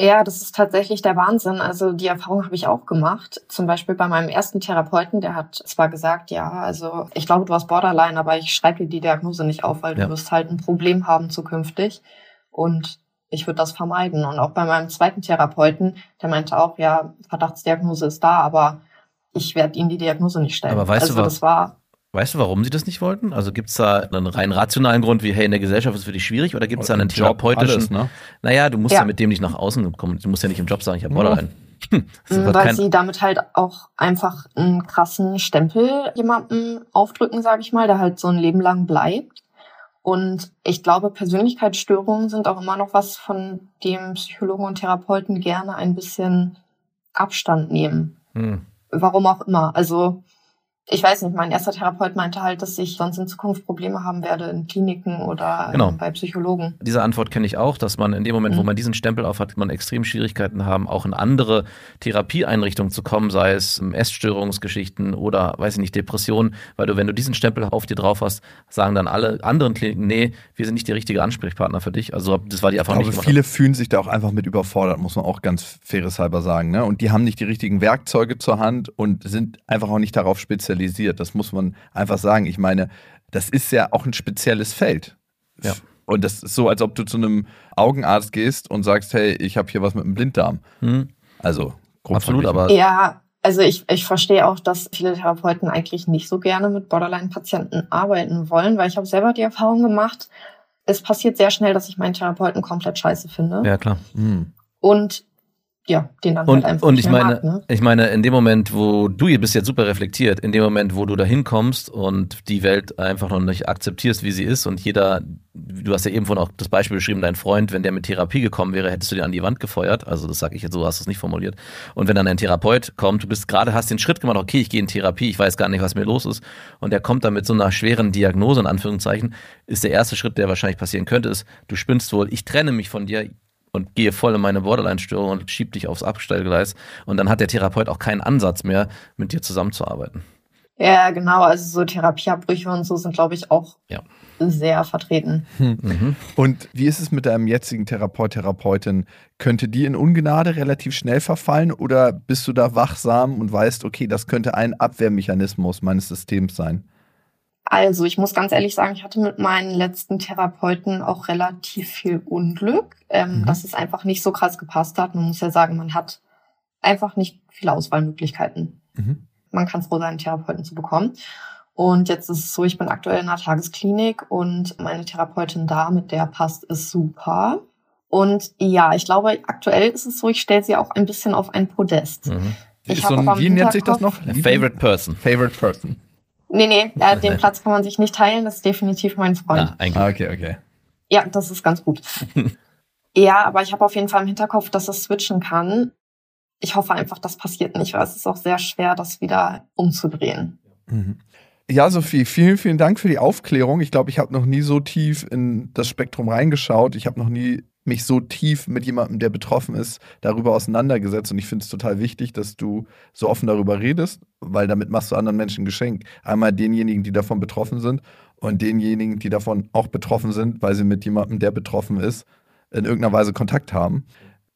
Ja, das ist tatsächlich der Wahnsinn. Also die Erfahrung habe ich auch gemacht. Zum Beispiel bei meinem ersten Therapeuten, der hat zwar gesagt, ja, also ich glaube, du hast Borderline, aber ich schreibe dir die Diagnose nicht auf, weil ja. du wirst halt ein Problem haben zukünftig. Und ich würde das vermeiden. Und auch bei meinem zweiten Therapeuten, der meinte auch, ja, Verdachtsdiagnose ist da, aber ich werde Ihnen die Diagnose nicht stellen. Aber weißt also du, das war Weißt du, warum sie das nicht wollten? Also gibt es da einen rein rationalen Grund, wie, hey, in der Gesellschaft ist es für dich schwierig, oder gibt es da einen therapeutischen? Alles, ne? Naja, du musst ja. ja. mit dem nicht nach außen kommen. Du musst ja nicht im Job sagen, ich habe Borderline. Hm, Weil sie damit halt auch einfach einen krassen Stempel jemandem aufdrücken, sage ich mal, der halt so ein Leben lang bleibt. Und ich glaube, Persönlichkeitsstörungen sind auch immer noch was, von dem Psychologen und Therapeuten gerne ein bisschen Abstand nehmen. Hm. Warum auch immer. Also ich weiß nicht, mein erster Therapeut meinte halt, dass ich sonst in Zukunft Probleme haben werde in Kliniken oder genau. bei Psychologen. Diese Antwort kenne ich auch, dass man in dem Moment, mhm. wo man diesen Stempel aufhat, man extrem Schwierigkeiten haben, auch in andere Therapieeinrichtungen zu kommen, sei es Essstörungsgeschichten oder, weiß ich nicht, Depressionen, weil du, wenn du diesen Stempel auf dir drauf hast, sagen dann alle anderen Kliniken, nee, wir sind nicht der richtige Ansprechpartner für dich. Also das war die Erfahrung. Ich glaube, viele fühlen sich da auch einfach mit überfordert, muss man auch ganz faires halber sagen. Ne? Und die haben nicht die richtigen Werkzeuge zur Hand und sind einfach auch nicht darauf spezialisiert spezialisiert. Das muss man einfach sagen. Ich meine, das ist ja auch ein spezielles Feld. Ja. Und das ist so, als ob du zu einem Augenarzt gehst und sagst, hey, ich habe hier was mit dem Blinddarm. Mhm. Also, absolut, aber. Ja, also ich, ich verstehe auch, dass viele Therapeuten eigentlich nicht so gerne mit Borderline-Patienten arbeiten wollen, weil ich habe selber die Erfahrung gemacht, es passiert sehr schnell, dass ich meinen Therapeuten komplett scheiße finde. Ja, klar. Mhm. Und ja, den dann und, halt einfach Und ich meine, mag, ne? ich meine, in dem Moment, wo du bist jetzt super reflektiert, in dem Moment, wo du da hinkommst und die Welt einfach noch nicht akzeptierst, wie sie ist und jeder, du hast ja eben von auch das Beispiel beschrieben, dein Freund, wenn der mit Therapie gekommen wäre, hättest du den an die Wand gefeuert. Also das sage ich jetzt so, hast du es nicht formuliert. Und wenn dann ein Therapeut kommt, du bist gerade, hast den Schritt gemacht, okay, ich gehe in Therapie, ich weiß gar nicht, was mir los ist. Und der kommt dann mit so einer schweren Diagnose, in Anführungszeichen, ist der erste Schritt, der wahrscheinlich passieren könnte, ist, du spinnst wohl, ich trenne mich von dir, und gehe voll in meine Borderline-Störung und schieb dich aufs Abstellgleis. Und dann hat der Therapeut auch keinen Ansatz mehr, mit dir zusammenzuarbeiten. Ja, genau. Also so Therapieabbrüche und so sind, glaube ich, auch ja. sehr vertreten. Hm. Mhm. Und wie ist es mit deinem jetzigen Therapeut, Therapeutin? Könnte die in Ungnade relativ schnell verfallen oder bist du da wachsam und weißt, okay, das könnte ein Abwehrmechanismus meines Systems sein? Also, ich muss ganz ehrlich sagen, ich hatte mit meinen letzten Therapeuten auch relativ viel Unglück, ähm, mhm. dass es einfach nicht so krass gepasst hat. Man muss ja sagen, man hat einfach nicht viele Auswahlmöglichkeiten. Mhm. Man kann froh sein, einen Therapeuten zu bekommen. Und jetzt ist es so, ich bin aktuell in einer Tagesklinik und meine Therapeutin da, mit der passt es super. Und ja, ich glaube, aktuell ist es so, ich stelle sie auch ein bisschen auf ein Podest. Mhm. Ich so ein, wie nennt sich das noch? Favorite Person. Favorite Person. Nee, nee, ja, den Platz kann man sich nicht teilen, das ist definitiv mein Freund. Ah, ah okay, okay. Ja, das ist ganz gut. ja, aber ich habe auf jeden Fall im Hinterkopf, dass es switchen kann. Ich hoffe einfach, das passiert nicht, weil es ist auch sehr schwer, das wieder umzudrehen. Mhm. Ja, Sophie, vielen, vielen Dank für die Aufklärung. Ich glaube, ich habe noch nie so tief in das Spektrum reingeschaut. Ich habe noch nie mich so tief mit jemandem, der betroffen ist, darüber auseinandergesetzt. Und ich finde es total wichtig, dass du so offen darüber redest, weil damit machst du anderen Menschen ein Geschenk. Einmal denjenigen, die davon betroffen sind und denjenigen, die davon auch betroffen sind, weil sie mit jemandem, der betroffen ist, in irgendeiner Weise Kontakt haben.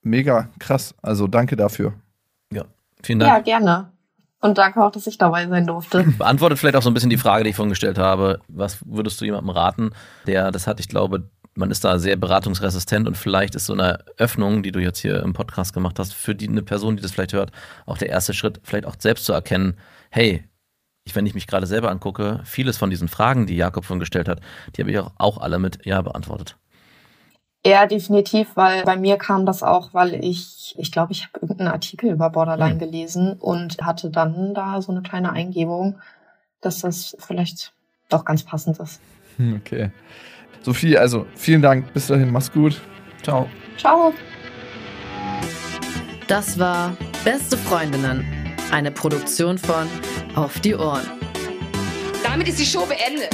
Mega krass. Also danke dafür. Ja, vielen Dank. Ja, gerne. Und danke auch, dass ich dabei sein durfte. Beantwortet vielleicht auch so ein bisschen die Frage, die ich vorhin gestellt habe. Was würdest du jemandem raten, der das hat? Ich glaube, man ist da sehr beratungsresistent und vielleicht ist so eine Öffnung, die du jetzt hier im Podcast gemacht hast, für die, eine Person, die das vielleicht hört, auch der erste Schritt, vielleicht auch selbst zu erkennen, hey, ich, wenn ich mich gerade selber angucke, vieles von diesen Fragen, die Jakob von gestellt hat, die habe ich auch, auch alle mit Ja beantwortet. Ja, definitiv, weil bei mir kam das auch, weil ich, ich glaube, ich habe irgendeinen Artikel über Borderline Mhm. gelesen und hatte dann da so eine kleine Eingebung, dass das vielleicht doch ganz passend ist. Hm, Okay. Sophie, also vielen Dank. Bis dahin, mach's gut. Ciao. Ciao. Das war Beste Freundinnen, eine Produktion von Auf die Ohren. Damit ist die Show beendet.